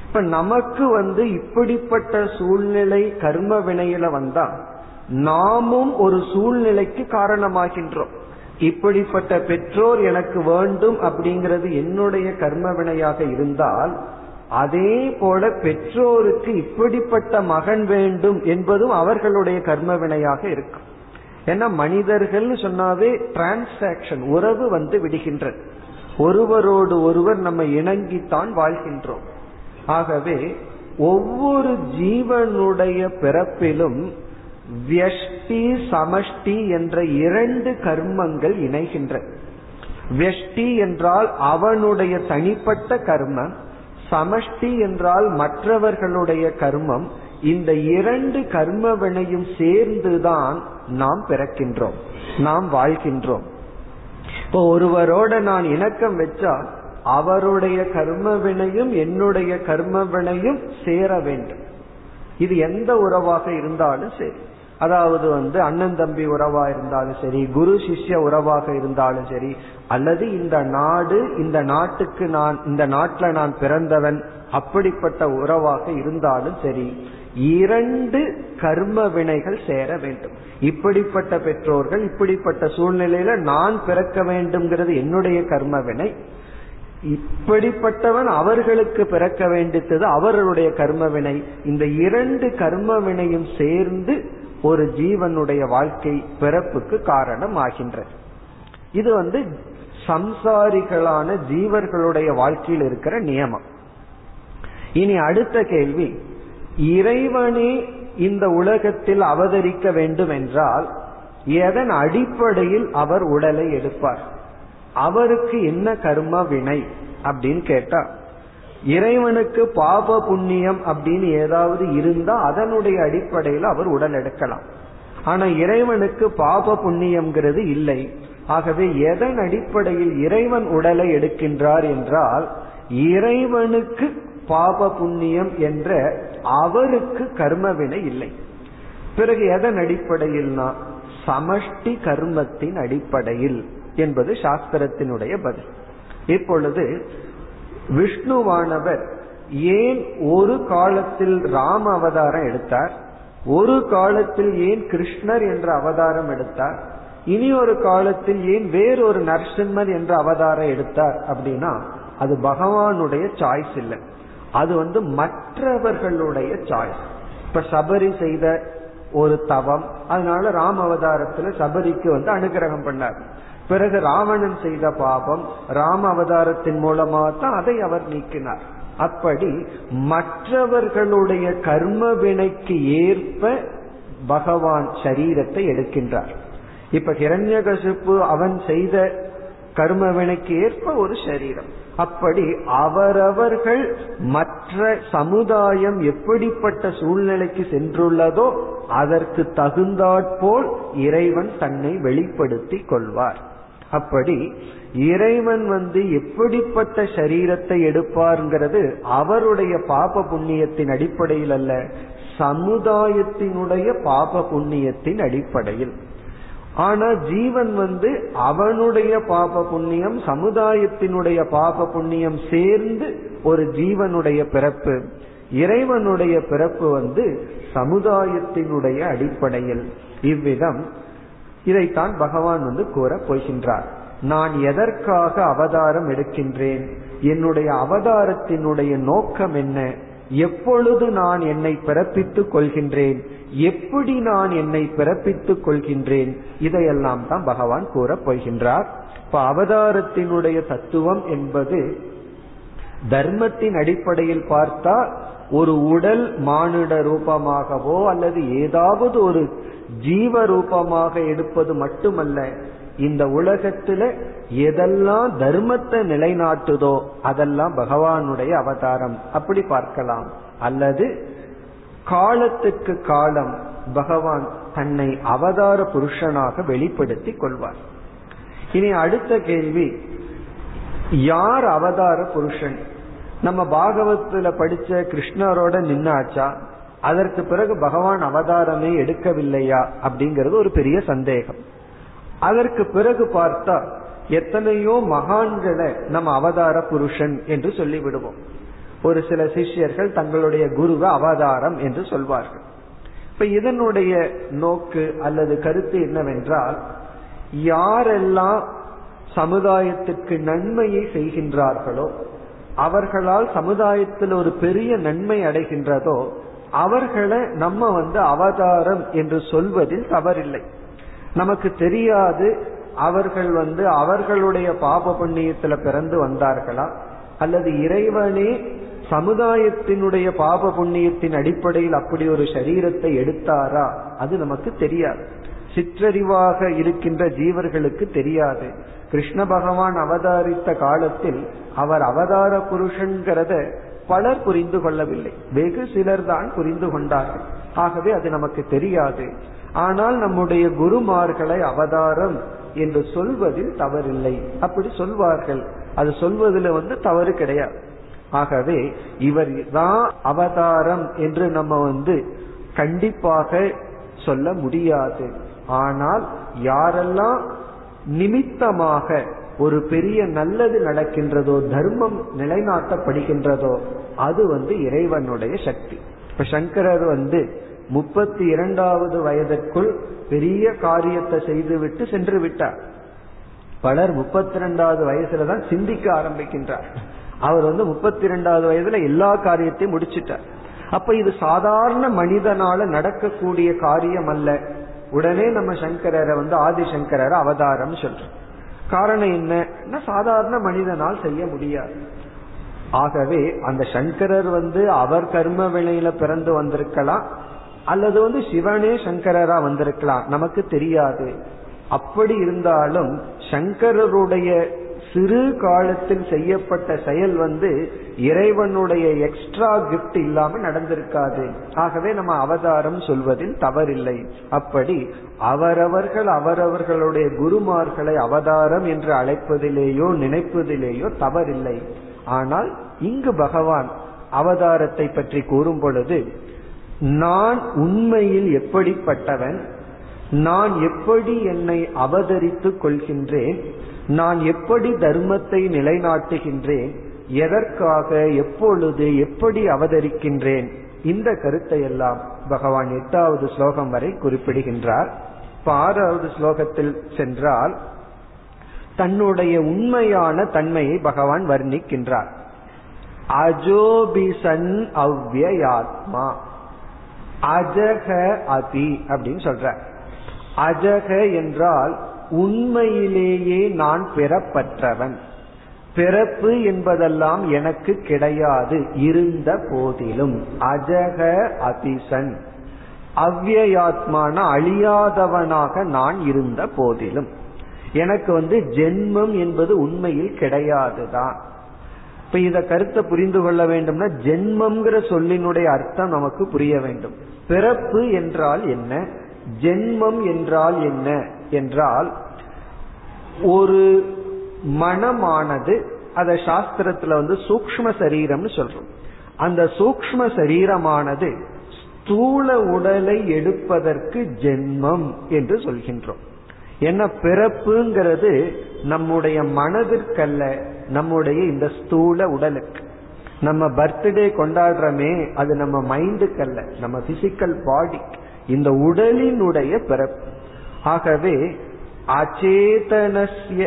இப்ப நமக்கு வந்து இப்படிப்பட்ட சூழ்நிலை கர்ம வினையில வந்தா நாமும் ஒரு சூழ்நிலைக்கு காரணமாகின்றோம். இப்படிப்பட்ட பெற்றோர் எனக்கு வேண்டும் அப்படிங்கிறது என்னுடைய கர்ம வினையாக இருந்தால் அதே போல பெற்றோருக்கு இப்படிப்பட்ட மகன் வேண்டும் என்பதும் அவர்களுடைய கர்ம வினையாக இருக்கும். ஏன்னா மனிதர்கள் சொன்னாவே டிரான்சாக்சன் உறவு வந்து விடுகின்றது. ஒருவரோடு ஒருவர் நம்ம இணங்கித்தான் வாழ்கின்றோம். ஆகவே ஒவ்வொரு ஜீவனுடைய பிறப்பிலும் வியஷ்டி சமஷ்டி என்ற இரண்டு கர்மங்கள் இணைகின்றன. வியஷ்டி என்றால் அவனுடைய தனிப்பட்ட கர்மம் சமஷ்டி என்றால் மற்றவர்களுடைய கர்மம் இந்த இரண்டு கர்ம வினையும் சேர்ந்துதான் நாம் பிறக்கின்றோம் நாம் வாழ்கின்றோம். இப்போ ஒருவரோட நான் இணக்கம் வச்சா அவருடைய கர்ம வினையும் என்னுடைய கர்ம வினையும் சேர வேண்டும். இது எந்த உறவாக இருந்தாலும் சரி. அதாவது வந்து அண்ணன் தம்பி உறவா இருந்தாலும் சரி குரு சிஷ்ய உறவாக இருந்தாலும் சரி அல்லது இந்த நாடு இந்த நாட்டுக்கு நான் இந்த நாட்டில் நான் பிறந்தவன் அப்படிப்பட்ட உறவாக இருந்தாலும் சரி இரண்டு கர்ம வினைகள் சேர வேண்டும். இப்படிப்பட்ட பெற்றோர்கள் இப்படிப்பட்ட சூழ்நிலையில நான் பிறக்க வேண்டும்ங்கிறது என்னுடைய கர்ம வினை. இப்படிப்பட்டவன் அவர்களுக்கு பிறக்க வேண்டியது அவர்களுடைய கர்ம வினை. இந்த இரண்டு கர்ம வினையும் சேர்ந்து ஒரு ஜீவனுடைய வாழ்க்கை பிறப்புக்கு காரணம் ஆகின்றது இது வந்து சம்சாரிகளான ஜீவர்களுடைய வாழ்க்கையில் இருக்கிற நியமம். இனி அடுத்த கேள்வி இறைவனே இந்த உலகத்தில் அவதரிக்க வேண்டும் என்றால் எதன் அடிப்படையில் அவர் உடலை எடுப்பார்? அவருக்கு என்ன கர்ம வினை? அப்படின்னு கேட்டா இறைவனுக்கு பாப புண்ணியம் அப்படின்னு ஏதாவது இருந்தா அதனுடைய அடிப்படையில் அவர் உடல் எடுக்கலாம். ஆனா இறைவனுக்கு பாப புண்ணியம்ங்கிறது இல்லை. ஆகவே எதன் அடிப்படையில் இறைவன் உடலை எடுக்கின்றார் என்றால் இறைவனுக்கு பாப புண்ணியம் என்ற அவருக்கு கர்மவினை இல்லை. பிறகு எதன் அடிப்படையில்னா சமஷ்டி கர்மத்தின் அடிப்படையில் என்பது சாஸ்திரத்தினுடைய பதில். இப்பொழுது விஷ்ணுவானவர் ஏன் ஒரு காலத்தில் ராம அவதாரம் எடுத்தார்? ஒரு காலத்தில் ஏன் கிருஷ்ணர் என்ற அவதாரம் எடுத்தார்? இனி ஒரு காலத்தில் ஏன் வேறொரு நரசிம்மர் என்ற அவதாரம் எடுத்தார் அப்படின்னா அது பகவானுடைய சாய்ஸ் இல்லை. அது வந்து மற்றவர்களுடைய சாய்ஸ் இப்ப சபரி செய்த ஒரு தவம் அதனால ராம அவதாரத்துல சபரிக்கு வந்து அனுகிரகம் பண்ணார். பிறகு ராவணன் செய்த பாபம் ராம அவதாரத்தின் மூலமா தான் அதை அவர் நீக்கினார். அப்படி மற்றவர்களுடைய கர்ம வினைக்கு ஏற்ப பகவான் சரீரத்தை எடுக்கின்றார். இப்ப ஹிரண்யகசிப்பு அவன் செய்த கர்ம வினைக்கு ஏற்ப ஒரு சரீரம். அப்படி அவரவர்கள் மற்ற சமுதாயம் எப்படிப்பட்ட சூழ்நிலைக்கு சென்றுள்ளதோ அதற்கு தகுந்தாற்போல் இறைவன் தன்னை வெளிப்படுத்தி கொள்வார். அப்படி இறைவன் வந்து எப்படிப்பட்ட சரீரத்தை எடுப்பார்ங்கிறது அவருடைய பாப புண்ணியத்தின் அடிப்படையில் அல்ல சமுதாயத்தினுடைய பாப புண்ணியத்தின் அடிப்படையில். ஆனா ஜீவன் வந்து அவனுடைய பாப புண்ணியம் சமுதாயத்தினுடைய பாப புண்ணியம் சேர்ந்து ஒரு ஜீவனுடைய பிறப்பு இறைவனுடைய பிறப்பு வந்து சமுதாயத்தினுடைய அடிப்படையில். இவ்விதம் இதைத்தான் பகவான் வந்து கூற போகின்றார். நான் எதற்காக அவதாரம் எடுக்கின்றேன்? என்னுடைய அவதாரத்தினுடைய நோக்கம் என்ன? எப்பொழுது நான் என்னை பிறப்பித்துக் கொள்கின்றேன்? எப்படி நான் என்னை பிறப்பித்துக் கொள்கின்றேன்? இதையெல்லாம் தான் பகவான் கூறப் போகின்றார். இப்ப அவதாரத்தினுடைய தத்துவம் என்பது தர்மத்தின் அடிப்படையில் பார்த்தா ஒரு உடல் மானுட ரூபமாகவோ அல்லது ஏதாவது ஒரு ஜீவ ரூபமாக எடுப்பது மட்டுமல்ல இந்த உலகத்துல எதெல்லாம் தர்மத்தை நிலைநாட்டுதோ அதெல்லாம் பகவானுடைய அவதாரம். அப்படி பார்க்கலாம். அல்லது காலத்துக்கு காலம் பகவான் தன்னை அவதார புருஷனாக வெளிப்படுத்தி கொள்வார். இனி அடுத்த கேள்வி யார் அவதார புருஷன்? நம்ம பாகவத்துல படிச்ச கிருஷ்ணரோட நின்னாச்சா? அதற்கு பிறகு பகவான் அவதாரமே எடுக்கவில்லையா அப்படிங்கிறது ஒரு பெரிய சந்தேகம். அதற்கு பிறகு பார்த்தா எத்தனையோ மகான்களை நம்ம அவதார புருஷன் என்று சொல்லி விடுவோம் ஒரு சில சிஷ்யர்கள் தங்களுடைய குருவை அவதாரம் என்று சொல்வார்கள். இப்ப இதனுடைய நோக்கு அல்லது கருத்து என்னவென்றால் யாரெல்லாம் சமுதாயத்திற்கு நன்மையை செய்கின்றார்களோ அவர்களால் சமுதாயத்தில் ஒரு பெரிய நன்மை அடைகின்றதோ அவர்களை நம்ம வந்து அவதாரம் என்று சொல்வதில் தவறில்லை. நமக்கு தெரியாது அவர்கள் வந்து அவர்களுடைய பாப புண்ணியத்துல பிறந்து வந்தார்களா? அல்லது இறைவனே சமுதாயத்தினுடைய பாப புண்ணியத்தின் அடிப்படையில் அப்படி ஒரு சரீரத்தை எடுத்தாரா? அது நமக்கு தெரியாது. சிற்றறிவாக இருக்கின்ற ஜீவர்களுக்கு தெரியாது. கிருஷ்ண பகவான் அவதாரித்த காலத்தில் அவர் அவதார புருஷன்கிறத பலர் புரிந்து கொள்ளவில்லை. வெகு சிலர் தான் புரிந்து கொண்டார்கள். ஆகவே அது நமக்கு தெரியாது. ஆனால் நம்முடைய குருமார்களை அவதாரம் என்று சொல்வதில் தவறில்லை. அப்படி சொல்வார்கள். அது சொல்வதில் வந்து தவறு கிடையாது. ஆகவே இவர் தான் அவதாரம் என்று நம்ம வந்து கண்டிப்பாக சொல்ல முடியாது. ஆனால் யாரெல்லாம் நிமித்தமாக ஒரு பெரிய நல்லது நடக்கின்றதோ தர்மம் நிலைநாட்டப்படுகின்றதோ அது வந்து இறைவனுடைய சக்தி. இப்ப சங்கரர் வந்து முப்பத்தி இரண்டாவது வயதிற்குள் பெரிய காரியத்தை செய்துவிட்டு சென்று விட்டார். பலர் முப்பத்தி ரெண்டாவது வயசுல தான் சிந்திக்க ஆரம்பிக்கின்றார். அவர் வந்து முப்பத்தி ரெண்டாவது வயதுல எல்லா காரியத்தையும் முடிச்சிட்டார். அப்ப இது சாதாரண மனிதனால நடக்கக்கூடிய காரியம் அல்ல. உடனே நம்ம சங்கரரை வந்து ஆதிசங்கரரை அவதாரம் சொல்றோம் காரணம் என்ன? சாதாரண மனிதனால் செய்ய முடியாது. ஆகவே அந்த சங்கரர் வந்து அவர் கர்ம வினையில பிறந்து வந்திருக்கலாம் அல்லது வந்து சிவனே சங்கரரா வந்திருக்கலாம் நமக்கு தெரியாது. அப்படி இருந்தாலும் சங்கரருடைய சிறு காலத்தில் செய்யப்பட்ட செயல் வந்து இறைவனுடைய எக்ஸ்ட்ரா கிஃப்ட் இல்லாம நடந்திருக்காது. ஆகவே நம்ம அவதாரம் சொல்வதில் தவறில்லை. அப்படி அவரவர்கள் அவரவர்களுடைய குருமார்களை அவதாரம் என்று அழைப்பதிலேயோ நினைப்பதிலேயோ தவறில்லை. ஆனால் இங்கு பகவான் அவதாரத்தை பற்றி கூறும் பொழுது நான் உண்மையில் எப்படிப்பட்டவன்? நான் எப்படி என்னை அவதரித்துக் கொள்கின்றேன்? நான் எப்படி தர்மத்தை நிலைநாட்டுகின்றேன்? எதற்காக எப்பொழுது எப்படி அவதரிக்கின்றேன்? இந்த கருத்தை எல்லாம் பகவான் எட்டாவது ஸ்லோகம் வரை குறிப்பிடுகின்றார். இப்ப ஆறாவது ஸ்லோகத்தில் சென்றால் தன்னுடைய உண்மையான தன்மையை பகவான் வர்ணிக்கின்றார். அஜோபிசன் அவ்வியாத்மா அஜக அபி அப்படின்னு சொல்ற அஜக என்றால் உண்மையிலேயே நான் பெறப்பட்டவன் பிறப்பு என்பதெல்லாம் எனக்கு கிடையாது இருந்த போதிலும். அஜக அபிசன். அவ்வியாத்மான அழியாதவனாக நான் இருந்த போதிலும். எனக்கு வந்து ஜென்மம் என்பது உண்மையில் கிடையாதுதான். இப்ப இத கருத்தை புரிந்து கொள்ள வேண்டும்னா ஜென்மம்ங்கிற சொல்லினுடைய அர்த்தம் நமக்கு புரிய வேண்டும். பிறப்பு என்றால் என்ன? ஜென்மம் என்றால் என்ன? என்றால் ஒரு மனமானது அத சாஸ்திரத்துல வந்து சூக்ம சரீரம்னு சொல்றோம். அந்த சூக்ம சரீரமானது ஸ்தூல உடலை எடுப்பதற்கு ஜென்மம் என்று சொல்கின்றோம். என்ன பிறப்புங்கிறது நம்முடைய மனதிற்கல்ல நம்முடைய இந்த ஸ்தூல உடலுக்கு. நம்ம பர்த்டே கொண்டாடுறோமே அது நம்ம மைண்டுக்கல்ல நம்ம பிசிக்கல் பாடி இந்த உடலினுடைய பிறப்பு. ஆகவே அச்சேதனசிய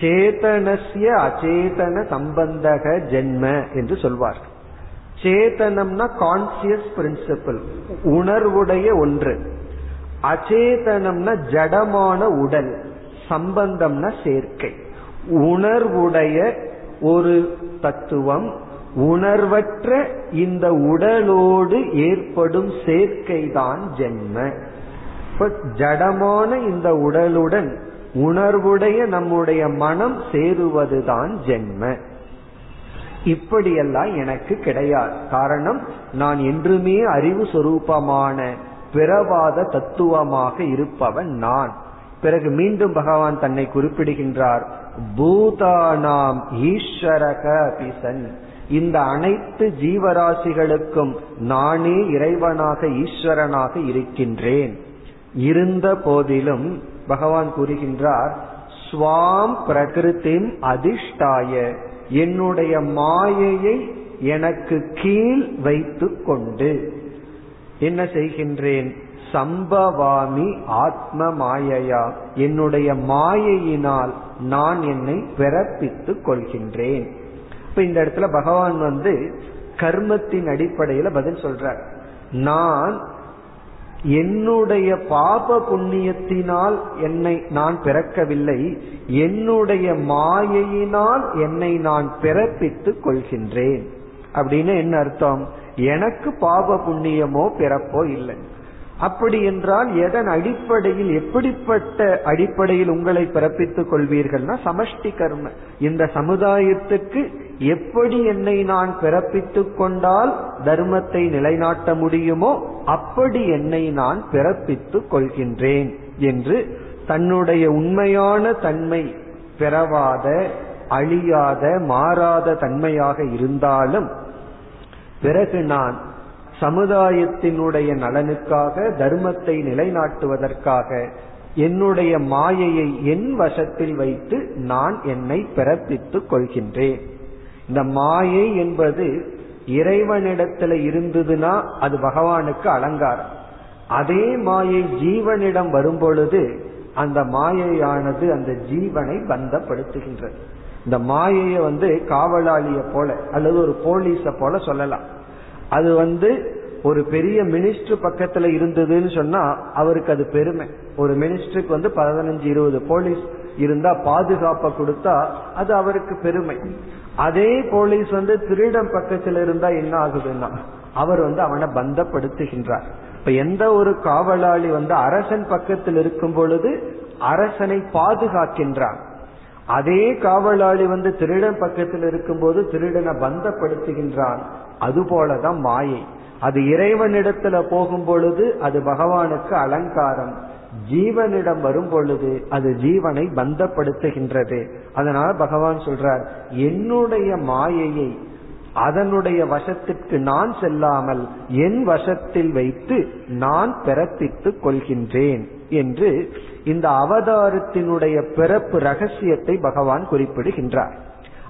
சேதனசிய அச்சேதன சம்பந்தக ஜென்ம என்று சொல்வார் சேதனம்னா கான்சியஸ் பிரின்சிபிள் உணர்வுடைய ஒன்று. அச்சேதனம்னா ஜடமான உடல் சம்பந்தம்னா சேர்க்கை. உணர்வுடைய ஒரு தத்துவம் உணர்வற்ற இந்த உடலோடு ஏற்படும் சேர்க்கை தான் ஜடமான இந்த உடலுடன் உணர்வுடைய நம்முடைய மனம் சேருவதுதான் ஜென்ம. இப்படியெல்லாம் எனக்கு கிடையாது. காரணம் நான் என்றுமே அறிவு சொரூபமான பிறவாத தத்துவமாக இருப்பவன் நான். பிறகு மீண்டும் பகவான் தன்னை குறிப்பிடுகின்றார் பூதானாம் ஈஸ்வரக பிசன் இந்த அனைத்து ஜீவராசிகளுக்கும் நானே இறைவனாக ஈஸ்வரனாக இருக்கின்றேன். இருந்த போதிலும் பகவான் கூறுகின்றார் ஸ்வாம் பிரகிருத்தின் அதிர்ஷ்டாய என்னுடைய மாயையை எனக்கு கீழ் வைத்து கொண்டு என்ன செய்கின்றேன்? சம்பவாமி ஆத்ம மாயையா என்னுடைய மாயையினால் நான் என்னை பிறப்பித்துக் கொள்கின்றேன். இப்ப இந்த இடத்துல பகவான் வந்து கர்மத்தின் அடிப்படையில பதில் சொல்றார். நான் என்னுடைய பாப புண்ணியத்தினால் என்னை நான் பிறக்கவில்லை என்னுடைய மாயையினால் என்னை நான் பிறப்பித்துக் கொள்கின்றேன். அப்படின்னு என்ன அர்த்தம்? எனக்கு பாப புண்ணியமோ பிறப்போ இல்லை. அப்படி என்றால் எதன் அடிப்படையில் எப்படிப்பட்ட அடிப்படையில் உங்களை பிறப்பித்துக் கொள்வீர்கள்னா சமஷ்டி கர்ம. இந்த சமுதாயத்துக்கு எப்படி என்னை நான் பிறப்பித்துக் கொண்டால் தர்மத்தை நிலைநாட்ட முடியுமோ அப்படி என்னை நான் பிறப்பித்துக் கொள்கின்றேன் என்று தன்னுடைய உண்மையான தன்மை பிறவாத அழியாத மாறாத தன்மையாக இருந்தாலும் பிறகு நான் சமுதாயத்தினுடைய நலனுக்காக தர்மத்தை நிலைநாட்டுவதற்காக என்னுடைய மாயையை என் வசத்தில் வைத்து நான் என்னை பிறப்பித்துக் கொள்கின்றேன். இந்த மாயை என்பது இறைவனிடத்துல இருந்ததுன்னா அது பகவானுக்கு அலங்காரம். அதே மாயை ஜீவனிடம் வரும்பொழுது அந்த மாயையானது அந்த ஜீவனை பந்தப்படுத்துகின்றது. இந்த மாயையை வந்து காவலாளிய போல அல்லது ஒரு போலீஸ போல சொல்லலாம். அது வந்து ஒரு பெரிய மினிஸ்டர் பக்கத்துல இருந்ததுன்னு சொன்னா அவருக்கு அது பெருமை. ஒரு மினிஸ்டருக்கு வந்து பதினஞ்சு இருபது போலீஸ் இருந்தா பாதுகாப்பை கொடுத்தா அது அவருக்கு பெருமை. அதே போலீஸ் வந்து திருடம் பக்கத்துல இருந்தா என்ன ஆகுதுன்னா அவர் வந்து அவனை பந்தப்படுத்துகின்றார். இப்ப எந்த ஒரு காவலாளி வந்து அரசன் பக்கத்தில் இருக்கும் பொழுது அரசனை பாதுகாக்கின்றான். அதே காவலாளி வந்து திருடன் பக்கத்தில் இருக்கும்போது திருடனை பந்தப்படுத்துகின்றான். அதுபோலதான் மாயை. அது இறைவனிடத்துல போகும் பொழுது அது பகவானுக்கு அலங்காரம். ஜீவனிடம் வரும் பொழுது அது ஜீவனை பந்தப்படுத்துகின்றது. அதனால பகவான் சொல்றார் என்னுடைய மாயையை அதனுடைய வசத்திற்கு நான் செல்லாமல் என் வசத்தில் வைத்து நான் பிறப்பித்துக் கொள்கின்றேன். என்று இந்த அவதாரத்தினுடைய பிறப்பு ரகசியத்தை பகவான் குறிப்பிடுகின்றார்.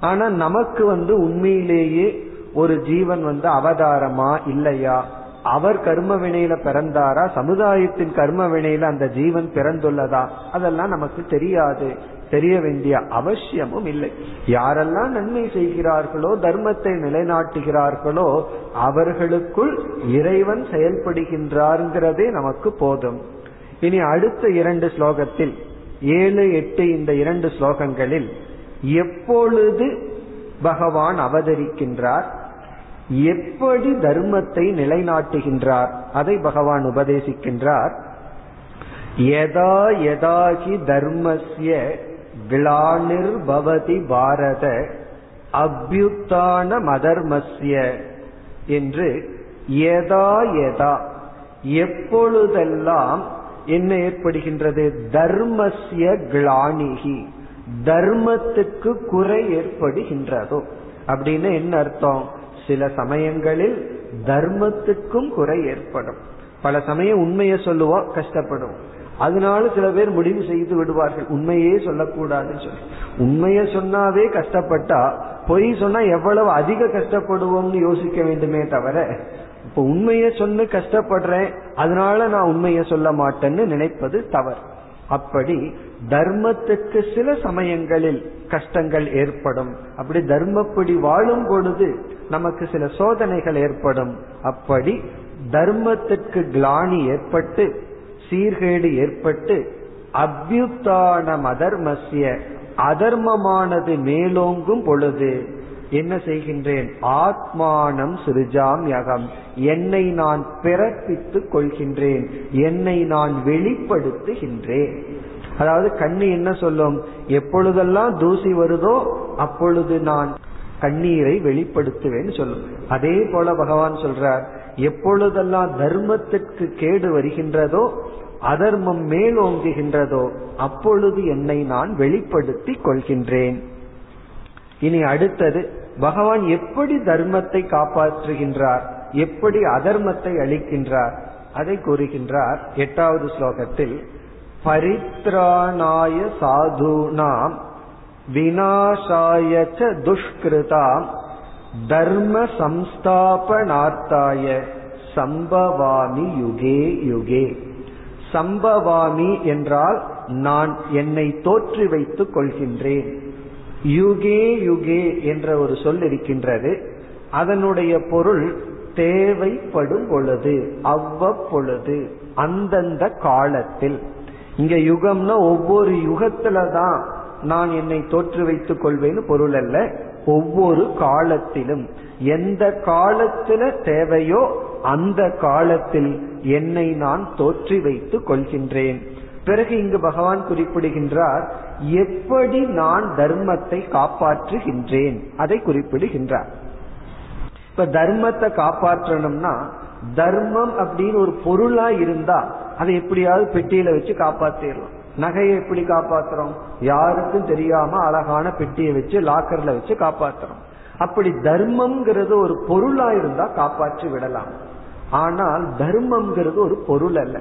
ஆனா நமக்கு வந்து உண்மையிலேயே ஒரு ஜீவன் வந்து அவதாரமா இல்லையா? அவர் கர்ம வினையில பிறந்தாரா? சமுதாயத்தின் கர்ம வினையில அந்த ஜீவன் பிறந்துள்ளதா? அதெல்லாம் நமக்கு தெரியாது. தெரிய வேண்டிய அவசியமும் இல்லை. யாரெல்லாம் நன்மை செய்கிறார்களோ தர்மத்தை நிலைநாட்டுகிறார்களோ அவர்களுக்குள் இறைவன் செயல்படுகின்றார்கிறதே நமக்கு போதும். இனி அடுத்த இரண்டு ஸ்லோகத்தில் ஏழு எட்டு இந்த இரண்டு ஸ்லோகங்களில் எப்பொழுது பகவான் அவதரிக்கின்றார் எப்படி தர்மத்தை நிலைநாட்டுகின்றார் அதை பகவான் உபதேசிக்கின்றார் யதா யதாகி தர்மஸ்ய கிளானிர் பவதி பாரத அபியுத்தான மதர்மஸ்ய என்று எதா எதா எப்பொழுதெல்லாம் என்ன ஏற்படுகின்றது? தர்மசிய கிளானிகி. தர்மத்துக்கு குறை ஏற்படுகின்றதோ. அப்படின்னு என்ன அர்த்தம்? சில சமயங்களில் தர்மத்துக்கும் குறை ஏற்படும். பல சமயம் உண்மையை சொல்லுவோம் கஷ்டப்படும். அதனால சில பேர் முடிவு செய்து விடுவார்கள். உண்மையே சொல்லக்கூடாதுன்னு சொல்லி. உண்மையை சொன்னாவே கஷ்டப்பட்டா பொய் சொன்னா எவ்வளவு அதிக கஷ்டப்படுவோம்னு யோசிக்க வேண்டுமே தவிர இப்ப உண்மையை சொன்னு கஷ்டப்படுறேன் அதனால நான் உண்மையை சொல்ல மாட்டேன்னு நினைப்பது தவறு. அப்படி தர்மத்துக்கு சில சமயங்களில் கஷ்டங்கள் ஏற்படும். அப்படி தர்மப்படி வாழும் பொழுது நமக்கு சில சோதனைகள் ஏற்படும். அப்படி தர்மத்திற்கு கிளானி ஏற்பட்டு சீர்கேடு ஏற்பட்டு அபியுத்தான அதர்மசிய அதர்மமானது மேலோங்கும் பொழுது என்ன செய்கின்றேன்? ஆத்மானம் சிறுஜாம் யகம். என்னை நான் பிறப்பித்துக் கொள்கின்றேன். என்னை நான் வெளிப்படுத்துகின்றேன். அதாவது கண்ணி என்ன சொல்லும்? எப்பொழுதெல்லாம் தூசி வருதோ அப்பொழுது நான் கண்ணீரை வெளிப்படுத்துவேன்னு சொல்லும். அதே போல பகவான் சொல்றார் எப்பொழுதெல்லாம் தர்மத்திற்கு கேடு வருகின்றதோ அதர்மம் மேலோங்குகின்றதோ அப்பொழுது என்னை நான் வெளிப்படுத்திக் கொள்கின்றேன். இனி அடுத்தது பகவான் எப்படி தர்மத்தை காப்பாற்றுகின்றார் எப்படி அதர்மத்தை அளிக்கின்றார் அதை கூறுகின்றார் எட்டாவது ஸ்லோகத்தில் பரித்ராணாய சாதுனாம் வினாசாய துஷ்கிருதாம் தர்ம சம்ஸ்தாபனார்த்தாய சம்பவாமி யுகே யுகே. சம்பவாமி என்றால் நான் என்னை தோற்றி வைத்துக் கொள்கின்றேன். யுகே யுகே என்ற ஒரு சொல் இருக்கின்றது. அதனுடைய பொருள் தேவைப்படும் பொழுது அவ்வப்பொழுது அந்தந்த காலத்தில். இங்க யுகம்னா ஒவ்வொரு யுகத்துல தான் நான் என்னை தோற்று வைத்துக் கொள்வேன்னு பொருள் அல்ல. ஒவ்வொரு காலத்திலும் எந்த காலத்துல தேவையோ அந்த காலத்தில் என்னை நான் தோற்றி வைத்துக் கொள்கின்றேன். பிறகு இங்கு பகவான் குறிப்பிடுகின்றார் எப்படி நான் தர்மத்தை காப்பாற்றுகின்றேன்? அதை குறிப்பிடுகின்றார். இப்ப தர்மத்தை காப்பாற்றணும்னா தர்மம் அப்படின்னு ஒரு பொருளா இருந்தா அதை எப்படியாவது பெட்டியில வச்சு காப்பாத்திடலாம் நகையை எப்படி காப்பாத்துறோம்? யாருக்கும் தெரியாம அழகான பெட்டியை வச்சு லாக்கர்ல வச்சு காப்பாத்துறோம். அப்படி தர்மம்ங்கிறது ஒரு பொருளா இருந்தா காப்பாற்றி விடலாம். ஆனால் தர்மம்ங்கிறது ஒரு பொருள் அல்ல.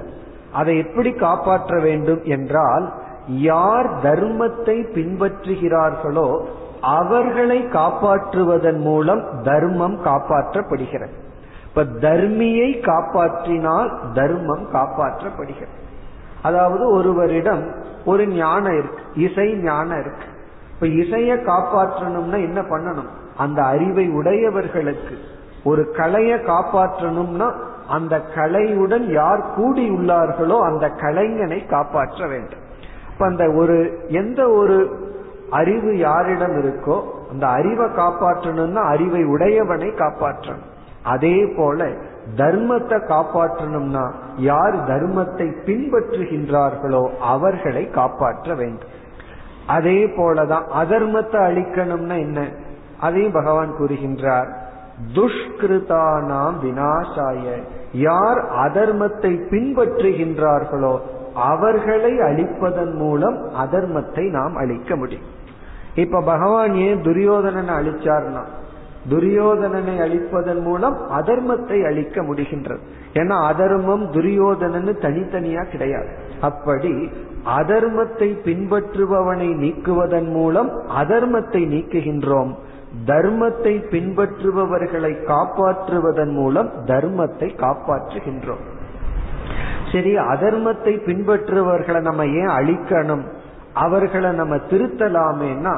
அதை எப்படி காப்பாற்ற வேண்டும் என்றால் யார் தர்மத்தை பின்பற்றுகிறார்களோ அவர்களை காப்பாற்றுவதன் மூலம் தர்மம் காப்பாற்றப்படுகிறது. இப்ப தர்மியை காப்பாற்றினால் தர்மம் காப்பாற்றப்படுகிறது. அதாவது ஒருவரிடம் ஒரு ஞானம் இருக்கு இசை ஞானம் இருக்கு. இப்ப இசைய காப்பாற்றணும்னா என்ன பண்ணணும்? அந்த அறிவை உடையவர்களுக்கு ஒரு கலையை காப்பாற்றணும்னா அந்த கலையுடன் யார் கூடியுள்ளார்களோ அந்த கலைஞனை காப்பாற்ற வேண்டும். இப்ப அந்த ஒரு எந்த ஒரு அறிவு யாரிடம் இருக்கோ அந்த அறிவை காப்பாற்றணும்னா அறிவை உடையவனை காப்பாற்றணும். அதே போல தர்மத்தை காப்பாற்றணும்னா யார் தர்மத்தை பின்பற்றுகின்றார்களோ அவர்களை காப்பாற்ற வேண்டும். அதே போலதான் அதர்மத்தை அழிக்கணும்னா என்ன? அதையும் பகவான் கூறுகின்றார். துஷ்கிருதானாம் வினாசாய யார் அதர்மத்தை பின்பற்றுகின்றார்களோ அவர்களை அழிப்பதன் மூலம் அதர்மத்தை நாம் அழிக்க முடியும். இப்ப பகவான் ஏன் துரியோதனனை அழிச்சார்னா துரியோதனனை அழிப்பதன் மூலம் அதர்மத்தை அழிக்க முடிகின்றது. ஏன்னா அதர்மம் துரியோதனன்னு தனித்தனியா கிடையாது. அப்படி அதர்மத்தை பின்பற்றுபவனை நீக்குவதன் மூலம் அதர்மத்தை நீக்குகின்றோம். தர்மத்தை பின்பற்றுபவர்களை காப்பாற்றுவதன் மூலம் தர்மத்தை காப்பாற்றுகின்றோம். சரி அதர்மத்தை பின்பற்றுபவர்களை நம்ம ஏன் அழிக்கணும்? அவர்களை நம்ம திருத்தலாமேனா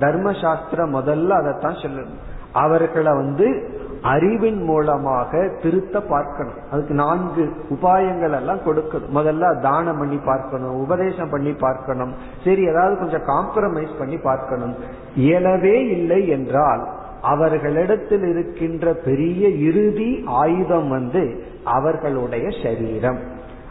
தர்மசாஸ்திரம் முதல்ல அதைத்தான் சொல்லணும். அவர்களை வந்து அறிவின் மூலமாக திருத்த பார்க்கணும். அதுக்கு நான்கு உபாயங்கள் எல்லாம் கொடுக்கணும். முதல்ல தானம் பண்ணி பார்க்கணும் உபதேசம் பண்ணி பார்க்கணும். சரி ஏதாவது கொஞ்சம் காம்ப்ரமைஸ் பண்ணி பார்க்கணும். இயலவே இல்லை என்றால் அவர்களிடத்தில் இருக்கின்ற பெரிய இறுதி ஆயுதம் வந்து அவர்களுடைய சரீரம்.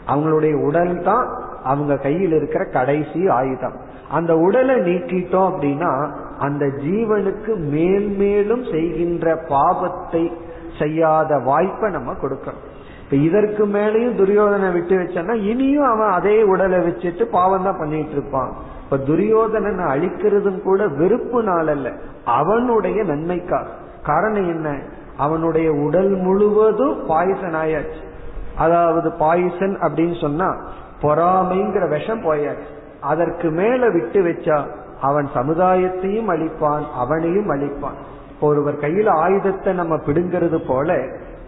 அவங்களுடைய உடல் தான் அவங்க கையில் இருக்கிற கடைசி ஆயுதம். அந்த உடலை நீக்கிட்டோம் அப்படின்னா அந்த ஜீவனுக்கு மேல் மேலும் செய்கின்ற பாபத்தை செய்யாத வாய்ப்பை நம்ம கொடுக்கணும். இப்ப இதற்கு மேலேயும் துரியோதனை விட்டு வச்சோம்னா இனியும் அவன் அதே உடலை வச்சுட்டு பாவம் தான் பண்ணிட்டு இருப்பான். இப்ப துரியோதனனை அழிக்கிறதும் கூட வெறுப்பு நாள் அல்ல அவனுடைய நன்மைக்காக. காரணம் என்ன? அவனுடைய உடல் முழுவதும் பாய்சன் ஆயாச்சு. அதாவது பாய்சன் அப்படின்னு சொன்னா பொறாமைங்கிற விஷம் போயாச்சு. அதற்கு மேல விட்டு வச்சா அவன் சமுதாயத்தையும் அழிப்பான் அவனையும் அழிப்பான். ஒருவர் கையில ஆயுதத்தை நம்ம பிடுங்கிறது போல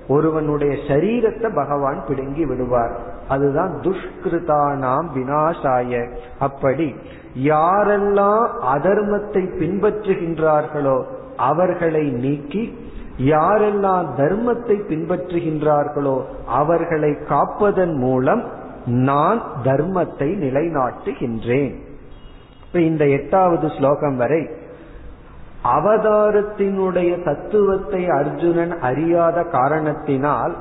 ஒருவனுடைய சரீரத்தை பகவான் பிடுங்கி விடுவார். அதுதான் துஷ்கிருதானாம் வினாசாய அப்படி யாரெல்லாம் அதர்மத்தை பின்பற்றுகின்றார்களோ அவர்களை நீக்கி யாரெல்லாம் தர்மத்தை பின்பற்றுகின்றார்களோ அவர்களை காப்பதன் மூலம் நான் தர்மத்தை நிலைநாட்டுகின்றேன். இந்த எட்டாவது ஸ்லோகம் வரை அவதாரத்தினுடைய தத்துவத்தை அர்ஜுனன் அறியாத காரணத்தினால்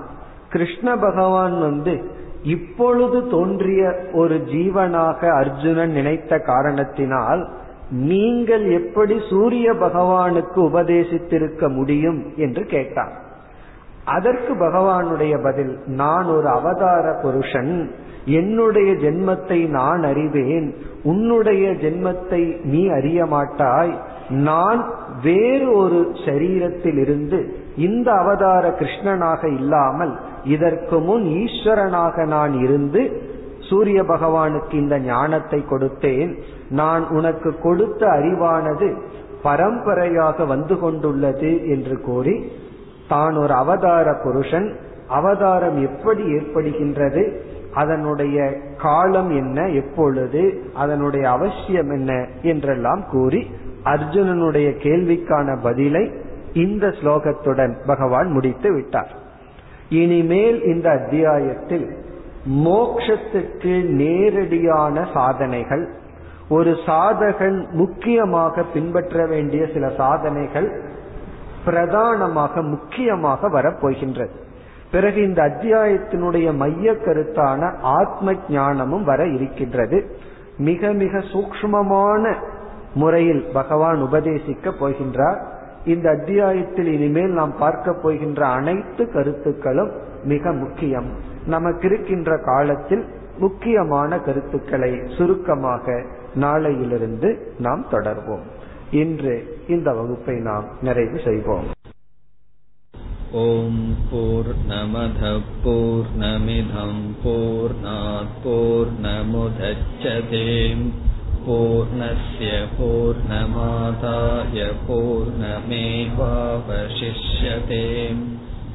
கிருஷ்ண பகவான் வந்து இப்பொழுது தோன்றிய ஒரு ஜீவனாக அர்ஜுனன் நினைத்த காரணத்தினால் நீங்கள் எப்படி சூரிய பகவானுக்கு உபதேசித்திருக்க முடியும் என்று கேட்டான் அதற்கு பகவானுடைய பதில் நான் ஒரு அவதார புருஷன். என்னுடைய ஜென்மத்தை நான் அறிவேன். உன்னுடைய ஜென்மத்தை நீ அறிய மாட்டாய். நான் வேறு ஒரு சரீரத்தில் இருந்து இந்த அவதார கிருஷ்ணனாக இல்லாமல் இதற்கு முன் ஈஸ்வரனாக நான் இருந்து சூரிய பகவானுக்கு இந்த ஞானத்தை கொடுத்தேன். நான் உனக்கு கொடுத்த அறிவானது பரம்பரையாக வந்து கொண்டுள்ளது என்று கூறி தான் ஒரு அவதார புருஷன். அவதாரம் எப்படி ஏற்படுகின்றது? அதனுடைய காலம் என்ன எப்பொழுது? அதனுடைய அவசியம் என்ன? என்றெல்லாம் கூறி அர்ஜுனனுடைய கேள்விக்கான பதிலை இந்த ஸ்லோகத்துடன் பகவான் முடித்து விட்டார். இனிமேல் இந்த அத்தியாயத்தில் மோக்ஷத்துக்கு நேரடியான சாதனைகள். ஒரு சாதகன் முக்கியமாக பின்பற்ற வேண்டிய சில சாதனைகள் பிரதானமாக முக்கியமாக வரப்போகின்றது. பிறகு இந்த அத்தியாயத்தினுடைய மைய கருத்தான ஆத்ம ஞானமும் வர இருக்கின்றது. மிக மிக சூக்மமான முறையில் பகவான் உபதேசிக்க போகின்றார். இந்த அத்தியாயத்தில் இனிமேல் நாம் பார்க்க போகின்ற அனைத்து கருத்துக்களும் மிக முக்கியம். நமக்கு இருக்கின்ற காலத்தில் முக்கியமான கருத்துக்களை சுருக்கமாக நாளையிலிருந்து நாம் தொடர்வோம் இன்று இந்த வகுப்பை நாம் நிறைவு செய்வோம் ஓம் போர் நமத போர் நமிதம் போர் போர் நமுதச்சதேம் पूर्णस्य पूर्णमादाय पूर्णमेवावशिष्यते